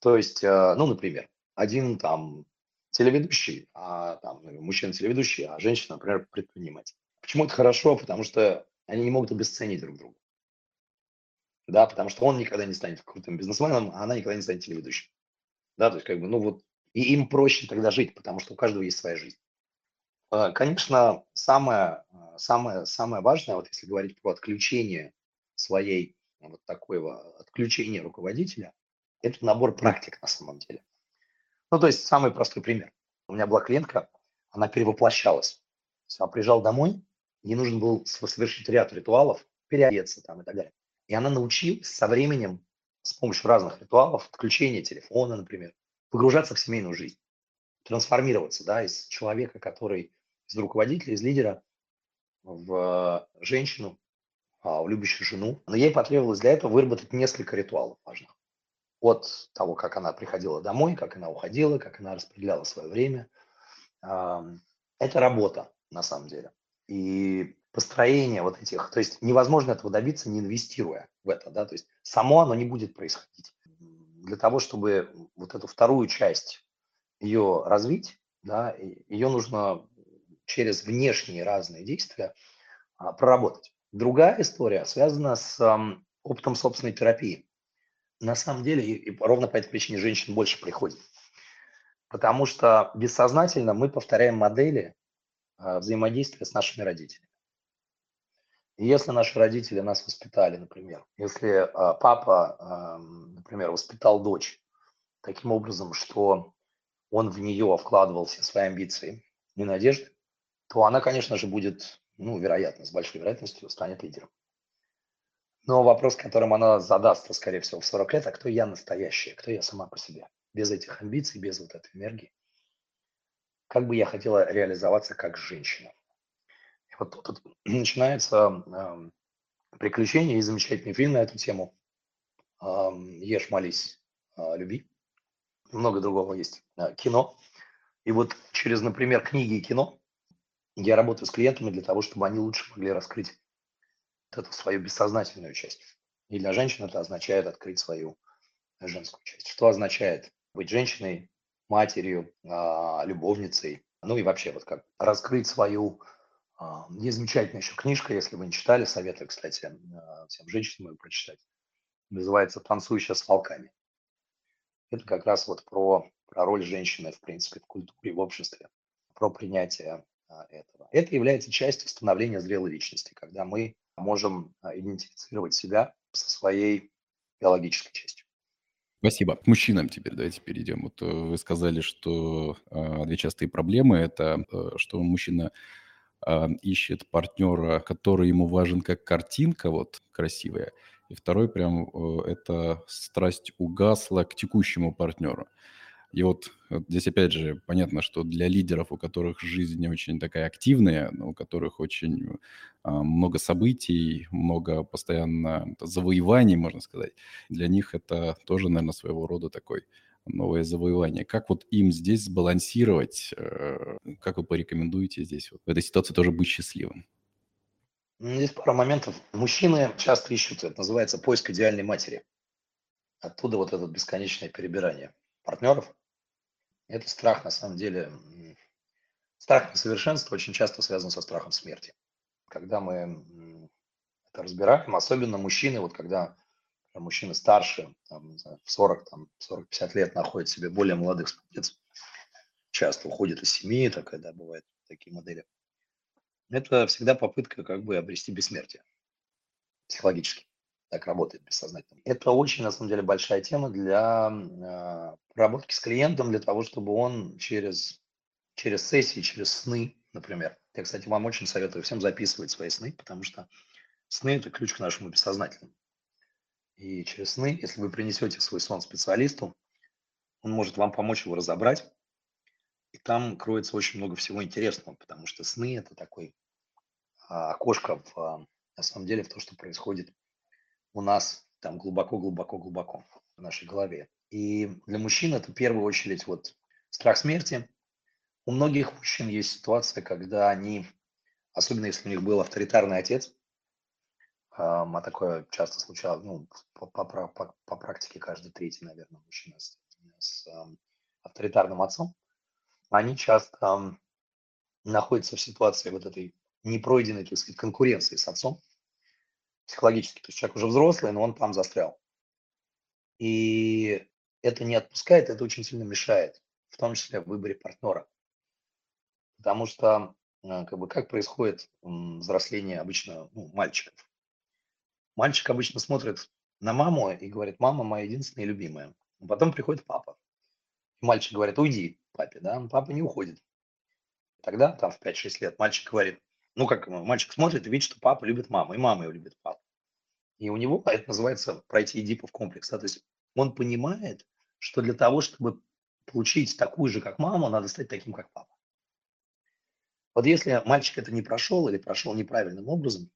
То есть, э, ну, например, один там телеведущий, а там мужчина телеведущий, а женщина, например, предприниматель. Почему это хорошо? Потому что они не могут обесценить друг друга. Да, потому что он никогда не станет крутым бизнесменом, а она никогда не станет телеведущим. Да, то есть как бы, ну вот, и им проще тогда жить, потому что у каждого есть своя жизнь. А, конечно, самое, самое, самое важное, вот если говорить про отключение своей вот такого отключения руководителя, это набор практик на самом деле. Ну, то есть самый простой пример. У меня была клиентка, она перевоплощалась. Она приезжала домой, ей нужно было совершить ряд ритуалов, переодеться там и так далее. И она научилась со временем с помощью разных ритуалов, отключения телефона, например, погружаться в семейную жизнь, трансформироваться да, из человека, который из руководителя, из лидера в женщину, а, в любящую жену. Но ей потребовалось для этого выработать несколько ритуалов важных от того, как она приходила домой, как она уходила, как она распределяла свое время. Это работа, на самом деле. И построение вот этих, то есть невозможно этого добиться, не инвестируя в это, да, то есть само оно не будет происходить. Для того, чтобы вот эту вторую часть ее развить, да, ее нужно через внешние разные действия а, проработать. Другая история связана с опытом собственной терапии на самом деле, и, и ровно по этой причине женщин больше приходит. Потому что бессознательно мы повторяем модели э, взаимодействия с нашими родителями. И если наши родители нас воспитали, например, если э, папа, э, например, воспитал дочь таким образом, что он в нее вкладывал все свои амбиции и надежды, то она, конечно же, будет, ну, вероятно, с большой вероятностью станет лидером. Но вопрос, которым она задастся, скорее всего, в 40 лет, а кто я настоящая, кто я сама по себе, без этих амбиций, без вот этой энергии. Как бы я хотела реализоваться как женщина. И вот тут, тут начинается э, приключения, есть замечательный фильм на эту тему. «Ешь, молись, а, люби». Много другого есть. А, кино. И вот через, например, книги и кино я работаю с клиентами для того, чтобы они лучше могли раскрыть эту свою бессознательную часть. И для женщин это означает открыть свою женскую часть. Что означает быть женщиной, матерью, а, любовницей, ну и вообще вот как раскрыть свою а, есть замечательная еще книжка, если вы не читали, советую, кстати, а, всем женщинам ее прочитать. Называется «Танцующая с волками». Это как раз вот про, про роль женщины, в принципе, в культуре, в обществе, про принятие этого. Это является частью становления зрелой личности, когда мы можем идентифицировать себя со своей биологической частью. Спасибо. К мужчинам теперь давайте перейдем. Вот э, вы сказали, что э, две частые проблемы– это э, что мужчина э, ищет партнера, который ему важен как картинка вот красивая, и второй прям э, это страсть угасла к текущему партнеру. И вот, здесь опять же понятно, что для лидеров, у которых жизнь очень такая активная, у которых очень а, много событий, много постоянно завоеваний, можно сказать, для них это тоже, наверное, своего рода такой новое завоевание. Как вот им здесь сбалансировать? Э, как вы порекомендуете здесь вот в этой ситуации тоже быть счастливым? Здесь пара моментов. Мужчины часто ищут, это называется поиск идеальной матери. Оттуда вот это бесконечное перебирание партнеров. Это страх, на самом деле, страх несовершенства очень часто связан со страхом смерти. Когда мы это разбираем, особенно мужчины, вот когда мужчины старше, там, в 40, там, 40-50 лет находят себе более молодых спутниц, часто уходят из семьи, такая, да, бывает такие модели. Это всегда попытка как бы обрести бессмертие психологически так работает бессознательно. Это очень, на самом деле, большая тема для э, проработки с клиентом, для того, чтобы он через, через сессии, через сны, например. Я, кстати, вам очень советую всем записывать свои сны, потому что сны – это ключ к нашему бессознательному. И через сны, если вы принесете свой сон специалисту, он может вам помочь его разобрать. И там кроется очень много всего интересного, потому что сны – это такой а, окошко в, а, на самом деле в то, что происходит у нас там глубоко-глубоко-глубоко в нашей голове. И для мужчин это в первую очередь вот страх смерти. У многих мужчин есть ситуация, когда они, особенно если у них был авторитарный отец, а такое часто случалось, ну, по, по, по, по практике каждый третий, наверное, мужчина с, с авторитарным отцом, они часто находятся в ситуации вот этой непройденной, так сказать, конкуренции с отцом, психологически. То есть человек уже взрослый, но он там застрял. И это не отпускает, это очень сильно мешает, в том числе в выборе партнера. Потому что э, как бы как происходит взросление обычно ну, мальчиков? Мальчик обычно смотрит на маму и говорит, мама моя единственная и любимая. Потом приходит папа. И мальчик говорит, уйди, папе, да? Папа не уходит. Тогда, там, в 5-6 лет, мальчик говорит, ну, как мальчик смотрит и видит, что папа любит маму, и мама его любит папу. И у него это называется пройти Эдипов комплекс. Да? То есть он понимает, что для того, чтобы получить такую же, как мама, надо стать таким, как папа. Вот если мальчик это не прошел или прошел неправильным образом,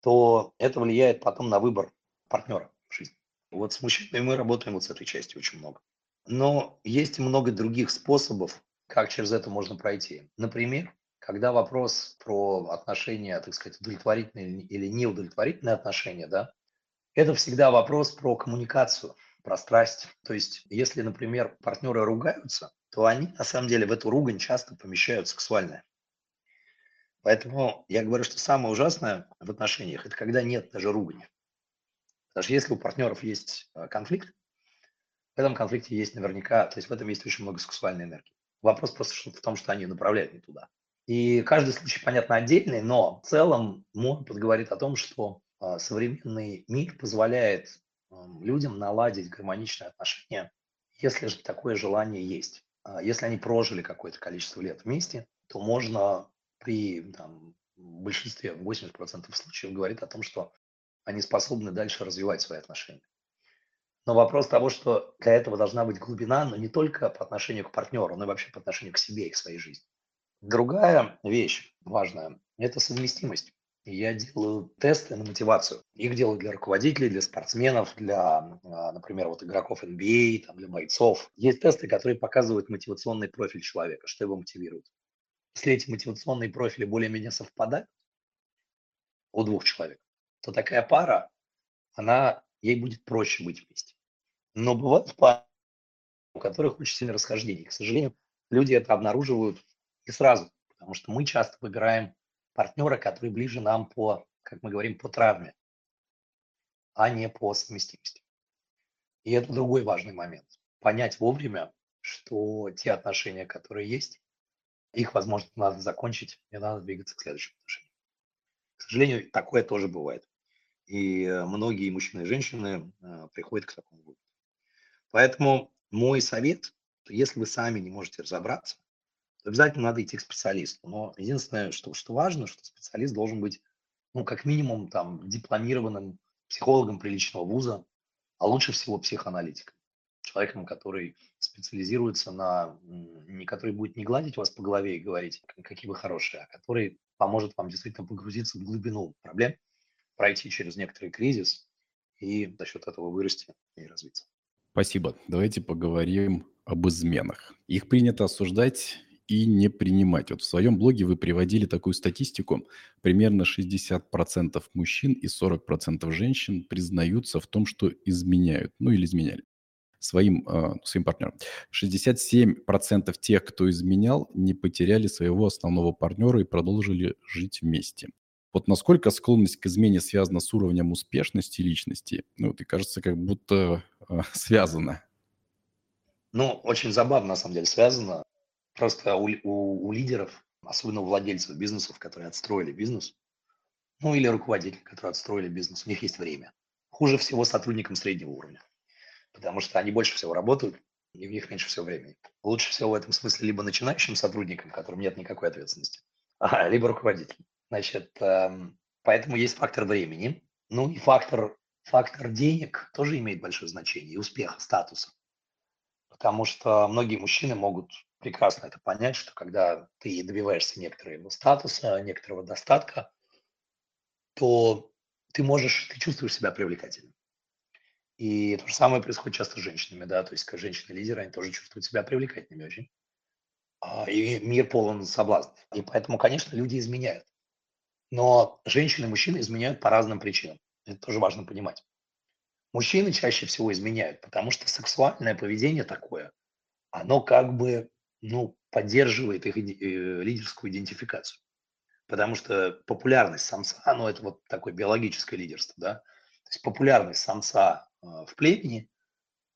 то это влияет потом на выбор партнера в жизни. Вот с мужчинами мы работаем вот с этой частью очень много. Но есть много других способов, как через это можно пройти. Например, когда вопрос про отношения, так сказать, удовлетворительные или неудовлетворительные отношения, да, это всегда вопрос про коммуникацию, про страсть. То есть, если, например, партнеры ругаются, то они, на самом деле, в эту ругань часто помещают сексуальное. Поэтому я говорю, что самое ужасное в отношениях – это когда нет даже ругани. Потому что если у партнеров есть э, конфликт, в этом конфликте есть наверняка, то есть в этом есть очень много сексуальной энергии. Вопрос просто в том, что они направляют не туда. И каждый случай, понятно, отдельный, но в целом опыт говорит о том, что а, современный мир позволяет людям наладить гармоничные отношения, если же такое желание есть. А, если они прожили какое-то количество лет вместе, то можно при там, большинстве, 80% случаев говорит о том, что они способны дальше развивать свои отношения. Но вопрос того, что для этого должна быть глубина, но не только по отношению к партнеру, но и вообще по отношению к себе и к своей жизни. Другая вещь важная– это совместимость. я делаю тесты на мотивацию. Их делаю для руководителей, для спортсменов, для, а, например, вот игроков NBA, там, для бойцов. Есть тесты, которые показывают мотивационный профиль человека, что его мотивирует. Если эти мотивационные профили более-менее совпадают у двух человек, то такая пара, она, ей будет проще быть вместе. Но бывают пары, у которых очень сильно расхождение. К сожалению, люди это обнаруживают и сразу, потому что мы часто выбираем партнера, который ближе нам по, как мы говорим, по травме, а не по совместимости. И это другой важный момент. Понять вовремя, что те отношения, которые есть, их, возможно, надо закончить, и надо двигаться к следующим отношениям. К сожалению, такое тоже бывает. И э, многие мужчины и женщины э, приходят к такому выводу. Поэтому мой совет, если вы сами не можете разобраться, обязательно надо идти к специалисту. Но единственное, что, что важно, что специалист должен быть, ну, как минимум, там, дипломированным психологом приличного вуза, а лучше всего психоаналитиком. Человеком, который специализируется на, не который будет не гладить вас по голове и говорить, какие вы хорошие, а который поможет вам действительно погрузиться в глубину проблем, пройти через некоторый кризис и за счет этого вырасти и развиться. Спасибо. Давайте поговорим об изменах. Их принято осуждать и не принимать. Вот в своем блоге вы приводили такую статистику. Примерно 60% мужчин и 40% женщин признаются в том, что изменяют, ну или изменяли своим, э, своим партнерам. 67% тех, кто изменял, не потеряли своего основного партнера и продолжили жить вместе. Вот насколько склонность к измене связана с уровнем успешности личности? Ну, и кажется, как будто э, связано. Ну, очень забавно, на самом деле, связано. Просто у, у, у лидеров, особенно у владельцев бизнесов, которые отстроили бизнес, ну или руководителей, которые отстроили бизнес, у них есть время. Хуже всего сотрудникам среднего уровня, потому что они больше всего работают, и у них меньше всего времени. Лучше всего в этом смысле либо начинающим сотрудникам, которым нет никакой ответственности, а, либо руководителям. Значит, эм, поэтому есть фактор времени. Ну и фактор, фактор денег тоже имеет большое значение, и успеха, статуса. Потому что многие мужчины могут прекрасно это понять, что когда ты добиваешься некоторого статуса, некоторого достатка, то ты можешь, ты чувствуешь себя привлекательным. И то же самое происходит часто с женщинами, да, то есть как женщины-лидеры, они тоже чувствуют себя привлекательными очень. А, и мир полон соблазнов. И поэтому, конечно, люди изменяют. Но женщины и мужчины изменяют по разным причинам. Это тоже важно понимать. Мужчины чаще всего изменяют, потому что сексуальное поведение такое, оно как бы ну, поддерживает их э, лидерскую идентификацию. Потому что популярность самца, ну, это вот такое биологическое лидерство, да, то есть популярность самца э, в племени,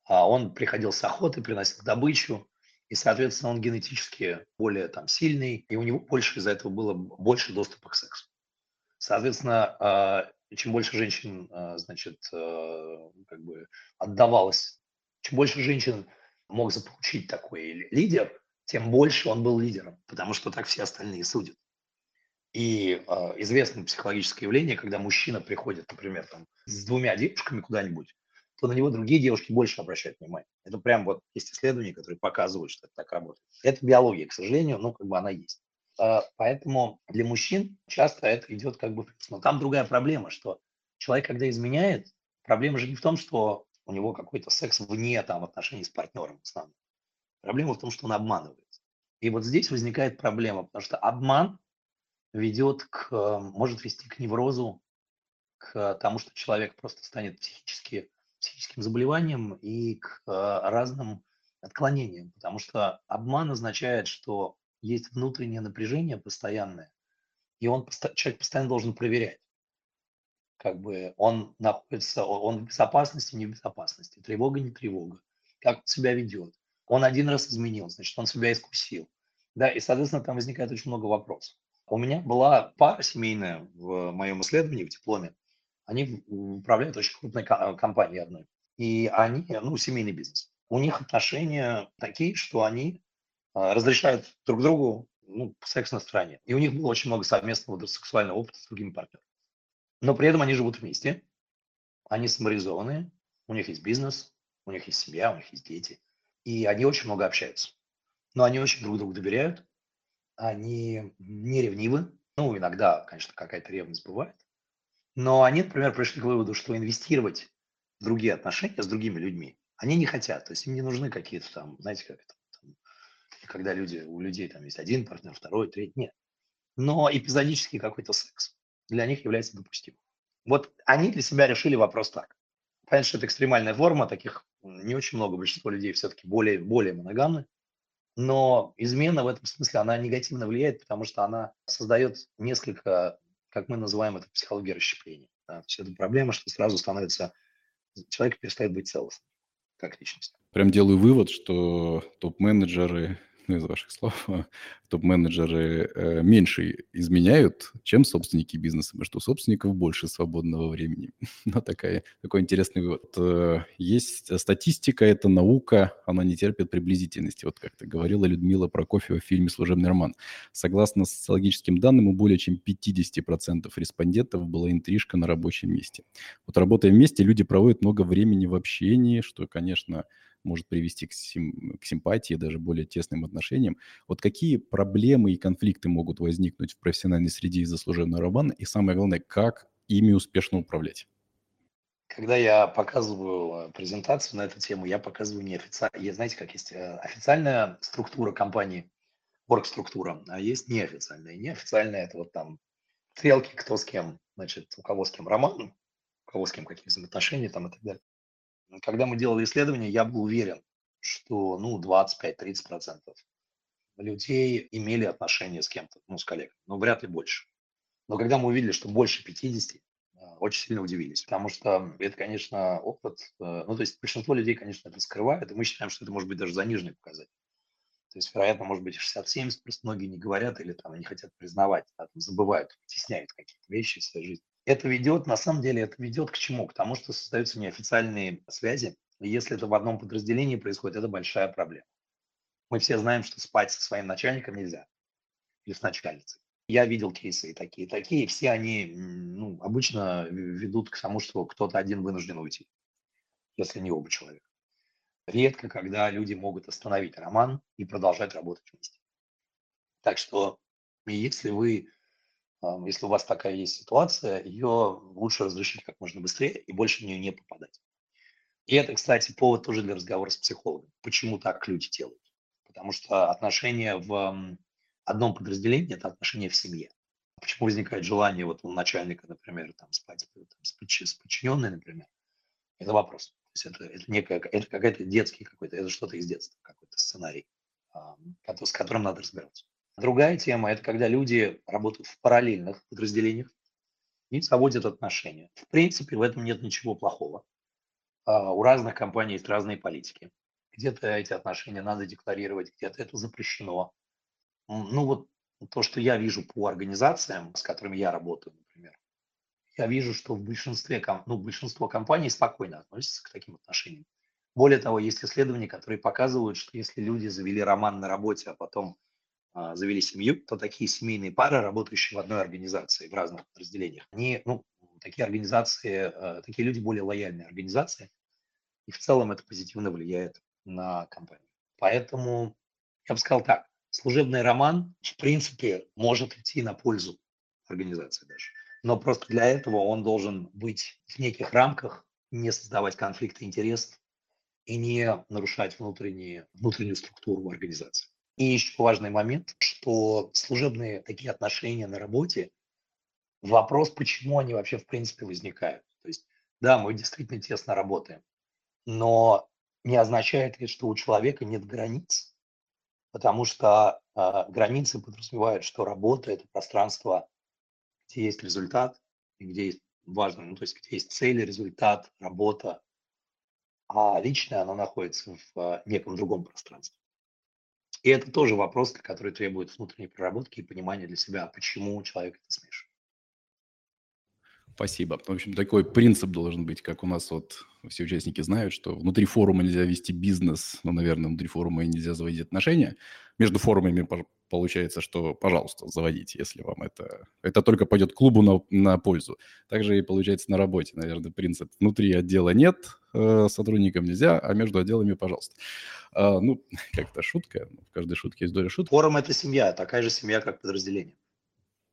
а он приходил с охоты, приносил добычу, и, соответственно, он генетически более там сильный, и у него больше из-за этого было больше доступа к сексу. Соответственно, а, чем больше женщин, а, значит, как бы отдавалось, чем больше женщин мог заполучить такой лидер, тем больше он был лидером, потому что так все остальные судят. И э, известное психологическое явление, когда мужчина приходит, например, там, с двумя девушками куда-нибудь, то на него другие девушки больше обращают внимание. Это прям вот есть исследования, которые показывают, что это так работает. Это биология, к сожалению, ну, как бы она есть. Э, поэтому для мужчин часто это идет как бы... Но там другая проблема, что человек, когда изменяет, проблема же не в том, что у него какой-то секс вне там отношений с партнером основным. Проблема в том, что он обманывается. И вот здесь возникает проблема, потому что обман ведет к, может вести к неврозу, к тому, что человек просто станет психически, психическим заболеванием и к э, разным отклонениям. Потому что обман означает, что есть внутреннее напряжение постоянное, и он, человек постоянно должен проверять. Как бы он находится, он в безопасности, не в безопасности, тревога, не тревога, как он себя ведет, он один раз изменил, значит, он себя искусил. Да, и, соответственно, там возникает очень много вопросов. У меня была пара семейная в моем исследовании, в дипломе. Они управляют очень крупной компанией одной. И они, ну, семейный бизнес. У них отношения такие, что они а, разрешают друг другу ну, секс на стороне. И у них было очень много совместного сексуального опыта с другими партнерами. Но при этом они живут вместе, они саморизованные, у них есть бизнес, у них есть семья, у них есть дети и они очень много общаются. Но они очень друг другу доверяют, они не ревнивы, Ну, иногда, конечно, какая-то ревность бывает. Но они, например, пришли к выводу, что инвестировать в другие отношения с другими людьми они не хотят. То есть им не нужны какие-то там, знаете, как это, там, когда люди, у людей там есть один партнер, второй, третий. Нет. Но эпизодический какой-то секс для них является допустимым. Вот они для себя решили вопрос так. Понятно, что это экстремальная форма, таких не очень много, большинство людей все-таки более, более моногамны. Но измена в этом смысле, она негативно влияет, потому что она создает несколько, как мы называем это, психология расщепления. Да? То есть это проблема, что сразу становится, человек перестает быть целостным как личность. Прям делаю вывод, что топ-менеджеры ну, из ваших слов, топ-менеджеры э, меньше изменяют, чем собственники бизнеса, потому что у собственников больше свободного времени. Но такая, такой интересный вывод. Э, есть статистика, это наука, она не терпит приблизительности. Вот как-то говорила Людмила Прокофьева в фильме «Служебный роман». Согласно социологическим данным, у более чем 50% респондентов была интрижка на рабочем месте. Вот работая вместе, люди проводят много времени в общении, что, конечно, может привести к, сим, к симпатии, даже более тесным отношениям. Вот какие проблемы и конфликты могут возникнуть в профессиональной среде из-за служебного романа? И самое главное, как ими успешно управлять? Когда я показываю э, презентацию на эту тему, я показываю неофициально. Знаете, как есть э, официальная структура компании, орг-структура, а есть неофициальная. Неофициальная – это вот там стрелки, кто с кем, значит, у кого с кем роман, у кого с кем какие взаимоотношения там и так далее. Когда мы делали исследование, я был уверен, что ну, 25-30% людей имели отношения с кем-то, ну, с коллегой, но вряд ли больше. Но когда мы увидели, что больше 50, а, очень сильно удивились, потому что это, конечно, опыт, э, ну, то есть большинство людей, конечно, это скрывает, и мы считаем, что это может быть даже заниженный показатель. То есть, вероятно, может быть 60-70, просто многие не говорят или там не хотят признавать, да, там, забывают, стесняют какие-то вещи в своей жизни это ведет, на самом деле, это ведет к чему? К тому, что создаются неофициальные связи. И если это в одном подразделении происходит, это большая проблема. Мы все знаем, что спать со своим начальником нельзя. Или с начальницей. Я видел кейсы и такие, и такие. Все они ну, обычно ведут к тому, что кто-то один вынужден уйти, если не оба человека. Редко, когда люди могут остановить роман и продолжать работать вместе. Так что, если вы если у вас такая есть ситуация, ее лучше разрешить как можно быстрее и больше в нее не попадать. И это, кстати, повод тоже для разговора с психологом. Почему так люди делают? Потому что отношения в одном подразделении – это отношения в семье. Почему возникает желание вот у начальника, например, там, спать там, с, с подчиненной, например? Это вопрос. То есть это, это, некая, это какой-то детский какой-то, это что-то из детства, какой-то сценарий, с которым надо разбираться. Другая тема – это когда люди работают в параллельных подразделениях и заводят отношения. В принципе, в этом нет ничего плохого. А, у разных компаний есть разные политики. Где-то эти отношения надо декларировать, где-то это запрещено. Ну вот то, что я вижу по организациям, с которыми я работаю, например, я вижу, что в большинстве, ну, большинство компаний спокойно относятся к таким отношениям. Более того, есть исследования, которые показывают, что если люди завели роман на работе, а потом а, завели семью, то такие семейные пары, работающие в одной организации, в разных подразделениях, они, ну, такие организации, а, такие люди более лояльные организации, и в целом это позитивно влияет на компанию. Поэтому я бы сказал так, служебный роман, в принципе, может идти на пользу организации даже. Но просто для этого он должен быть в неких рамках, не создавать конфликты интересов и не нарушать внутренние, внутреннюю структуру организации. И еще важный момент, что служебные такие отношения на работе, вопрос, почему они вообще в принципе возникают. То есть, да, мы действительно тесно работаем, но не означает ли, что у человека нет границ, потому что э, границы подразумевают, что работа – это пространство, где есть результат, и где есть важно, ну, то есть где есть цель, результат, работа, а личное оно находится в э, неком другом пространстве. И это тоже вопрос, который требует внутренней проработки и понимания для себя, почему человек это смешивает. Спасибо. В общем, такой принцип должен быть, как у нас вот все участники знают, что внутри форума нельзя вести бизнес, но, наверное, внутри форума и нельзя заводить отношения. Между форумами получается, что, пожалуйста, заводите, если вам это... Это только пойдет клубу на, на пользу. Также и получается на работе, наверное, принцип. Внутри отдела нет, э, сотрудникам нельзя, а между отделами, пожалуйста. Э, ну, как-то шутка, в каждой шутке есть доля шутки. Форум – это семья, такая же семья, как подразделение.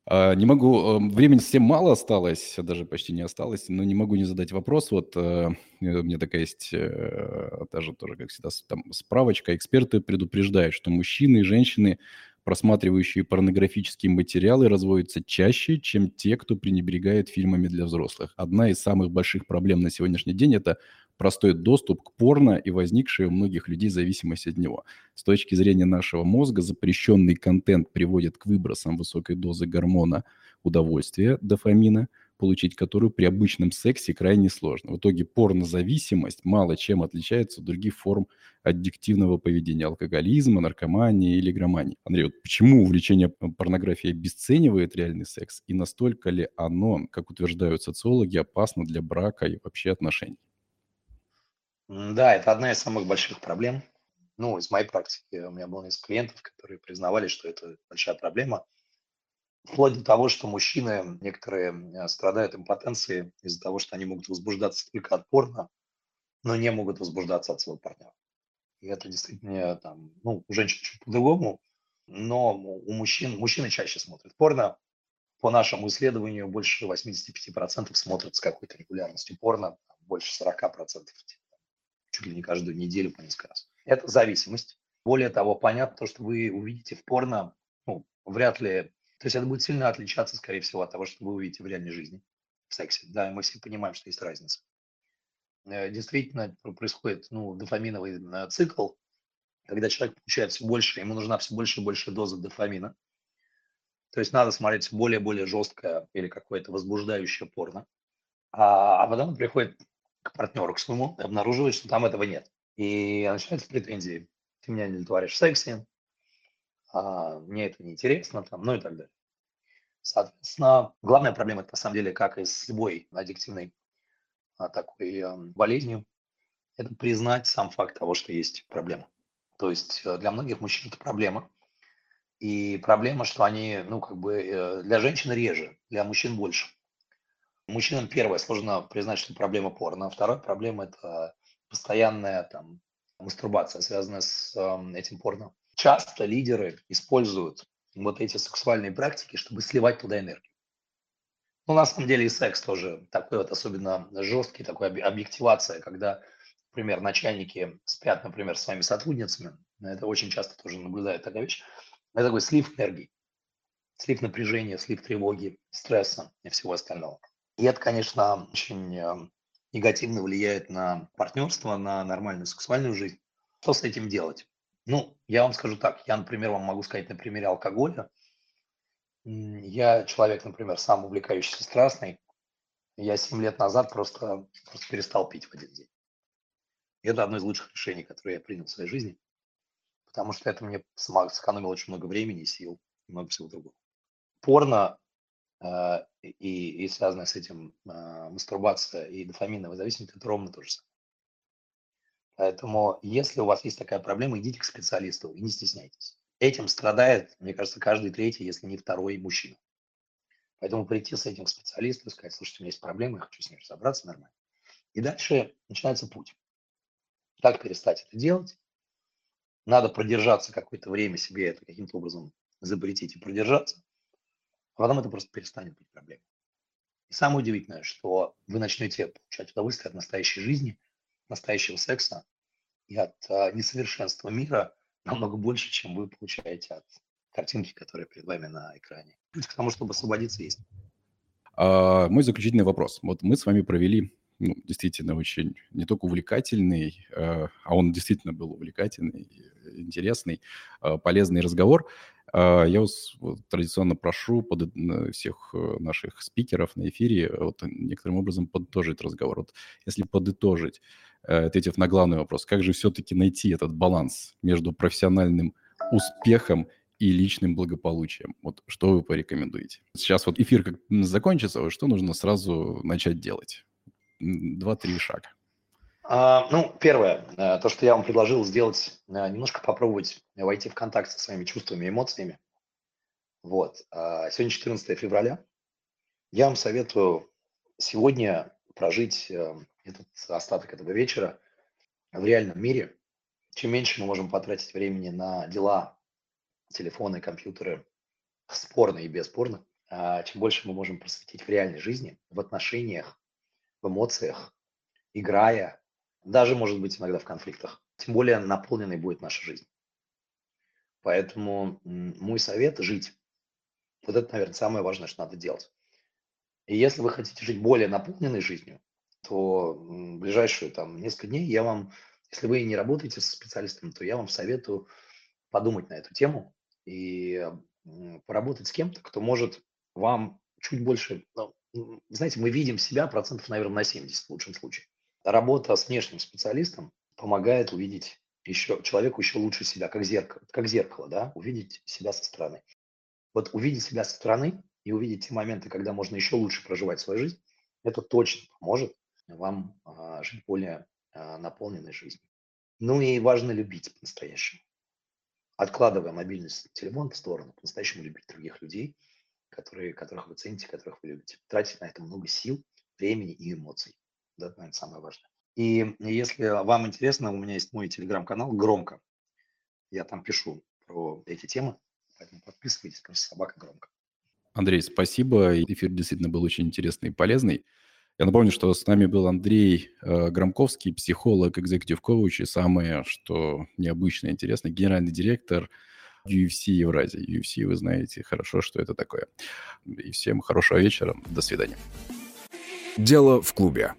А, не могу, эм, времени совсем мало осталось, даже почти не осталось, но не могу не задать вопрос. Вот э, у меня такая есть, э, даже тоже, как всегда, там справочка. Эксперты предупреждают, что мужчины и женщины, просматривающие порнографические материалы, разводятся чаще, чем те, кто пренебрегает фильмами для взрослых. Одна из самых больших проблем на сегодняшний день – это простой доступ к порно и возникшая у многих людей зависимость от него. С точки зрения нашего мозга запрещенный контент приводит к выбросам высокой дозы гормона удовольствия, дофамина, получить которую при обычном сексе крайне сложно. В итоге порнозависимость мало чем отличается от других форм аддиктивного поведения, алкоголизма, наркомании или громании. Андрей, вот почему увлечение порнографией обесценивает реальный секс и настолько ли оно, как утверждают социологи, опасно для брака и вообще отношений? Да, это одна из самых больших проблем. Ну, из моей практики у меня было несколько клиентов, которые признавали, что это большая проблема. Вплоть до того, что мужчины некоторые э, страдают импотенцией из-за того, что они могут возбуждаться только от порно, но не могут возбуждаться от своего партнера. И это действительно там, ну, у женщин чуть по-другому, но у мужчин, мужчины чаще смотрят порно. По нашему исследованию больше 85% смотрят с какой-то регулярностью порно, больше 40% чуть ли не каждую неделю по несколько раз. Это зависимость. Более того, понятно, то, что вы увидите в порно, ну, вряд ли, то есть это будет сильно отличаться, скорее всего, от того, что вы увидите в реальной жизни, в сексе. Да, мы все понимаем, что есть разница. Э, действительно происходит ну, дофаминовый э, цикл, когда человек получает все больше, ему нужна все больше и больше дозы дофамина. То есть надо смотреть более и более жесткое или какое-то возбуждающее порно. А, а потом приходит к партнеру, к своему, и обнаруживает, что там этого нет. И начинаются претензии. Ты меня не удовлетворяешь в сексе, а, мне это неинтересно, там, ну и так далее. Соответственно, главная проблема, это на самом деле, как и с любой аддиктивной а, такой а, болезнью, это признать сам факт того, что есть проблема. То есть э, для многих мужчин это проблема. И проблема, что они, ну, как бы, э, для женщин реже, для мужчин больше. Мужчинам первое сложно признать, что проблема порно. Вторая проблема – это постоянная там мастурбация, связанная с э, этим порно. Часто лидеры используют вот эти сексуальные практики, чтобы сливать туда энергию. Ну, на самом деле и секс тоже такой вот особенно жесткий, такой объективация, когда, например, начальники спят, например, с своими сотрудницами. Это очень часто тоже наблюдают такая вещь. Это такой слив энергии, слив напряжения, слив тревоги, стресса и всего остального. И это, конечно, очень э, негативно влияет на партнерство, на нормальную сексуальную жизнь. Что с этим делать? Ну, я вам скажу так. Я, например, вам могу сказать на примере алкоголя. Я человек, например, сам увлекающийся страстный. Я 7 лет назад просто, просто перестал пить в один день. И это одно из лучших решений, которые я принял в своей жизни. Потому что это мне сэкономило очень много времени, сил и много всего другого. Порно и, и связанная с этим а, мастурбация и дофаминовая зависимость, это ровно то же самое. Поэтому, если у вас есть такая проблема, идите к специалисту и не стесняйтесь. Этим страдает, мне кажется, каждый третий, если не второй мужчина. Поэтому прийти с этим к специалисту и сказать, слушайте, у меня есть проблема, я хочу с ней разобраться нормально. И дальше начинается путь. Как перестать это делать? Надо продержаться какое-то время себе это каким-то образом запретить и продержаться а потом это просто перестанет быть проблемой. И самое удивительное, что вы начнете получать удовольствие от настоящей жизни, настоящего секса и от а, несовершенства мира намного больше, чем вы получаете от картинки, которая перед вами на экране. Путь к тому, чтобы освободиться, есть. А, мой заключительный вопрос. Вот мы с вами провели ну, действительно очень не только увлекательный, а, а он действительно был увлекательный, интересный, а, полезный разговор. А, я вас вот, традиционно прошу под, всех э, наших спикеров на эфире вот, некоторым образом подытожить разговор. Вот, если подытожить, э, ответив на главный вопрос, как же все-таки найти этот баланс между профессиональным успехом и личным благополучием. Вот что вы порекомендуете? Сейчас вот эфир как закончится, что нужно сразу начать делать? Два-три шага. А, ну, первое, э, то, что я вам предложил сделать, э, немножко попробовать войти в контакт со своими чувствами и эмоциями. Вот. А, сегодня 14 февраля. Я вам советую сегодня прожить э, этот остаток этого вечера в реальном мире. Чем меньше мы можем потратить времени на дела, телефоны, компьютеры, спорные и бесспорно, а, чем больше мы можем просветить в реальной жизни, в отношениях, в эмоциях, играя, даже, может быть, иногда в конфликтах, тем более наполненной будет наша жизнь. Поэтому мой совет – жить. Вот это, наверное, самое важное, что надо делать. И если вы хотите жить более наполненной жизнью, то в ближайшие там несколько дней я вам, если вы не работаете со специалистом, то я вам советую подумать на эту тему и поработать с кем-то, кто может вам чуть больше, ну, знаете, мы видим себя процентов, наверное, на 70 в лучшем случае. Работа с внешним специалистом помогает увидеть еще человеку еще лучше себя, как зеркало, как зеркало, да, увидеть себя со стороны. Вот увидеть себя со стороны и увидеть те моменты, когда можно еще лучше проживать свою жизнь, это точно поможет вам а, жить более а, наполненной жизнью. Ну и важно любить по-настоящему. Откладывая мобильный телефон в сторону, по-настоящему любить других людей, которые, которых вы цените, которых вы любите. Тратить на это много сил, времени и эмоций. Да, это, наверное, самое важное. И если вам интересно, у меня есть мой телеграм-канал «Громко». Я там пишу про эти темы, поэтому подписывайтесь, просто собака громко. Андрей, спасибо. Эфир действительно был очень интересный и полезный. Я напомню, что с нами был Андрей э, Громковский, психолог, экзекутив коуч и самое, что необычно интересно, генеральный директор UFC Евразия. UFC, вы знаете хорошо, что это такое. И всем хорошего вечера. До свидания. Дело в клубе.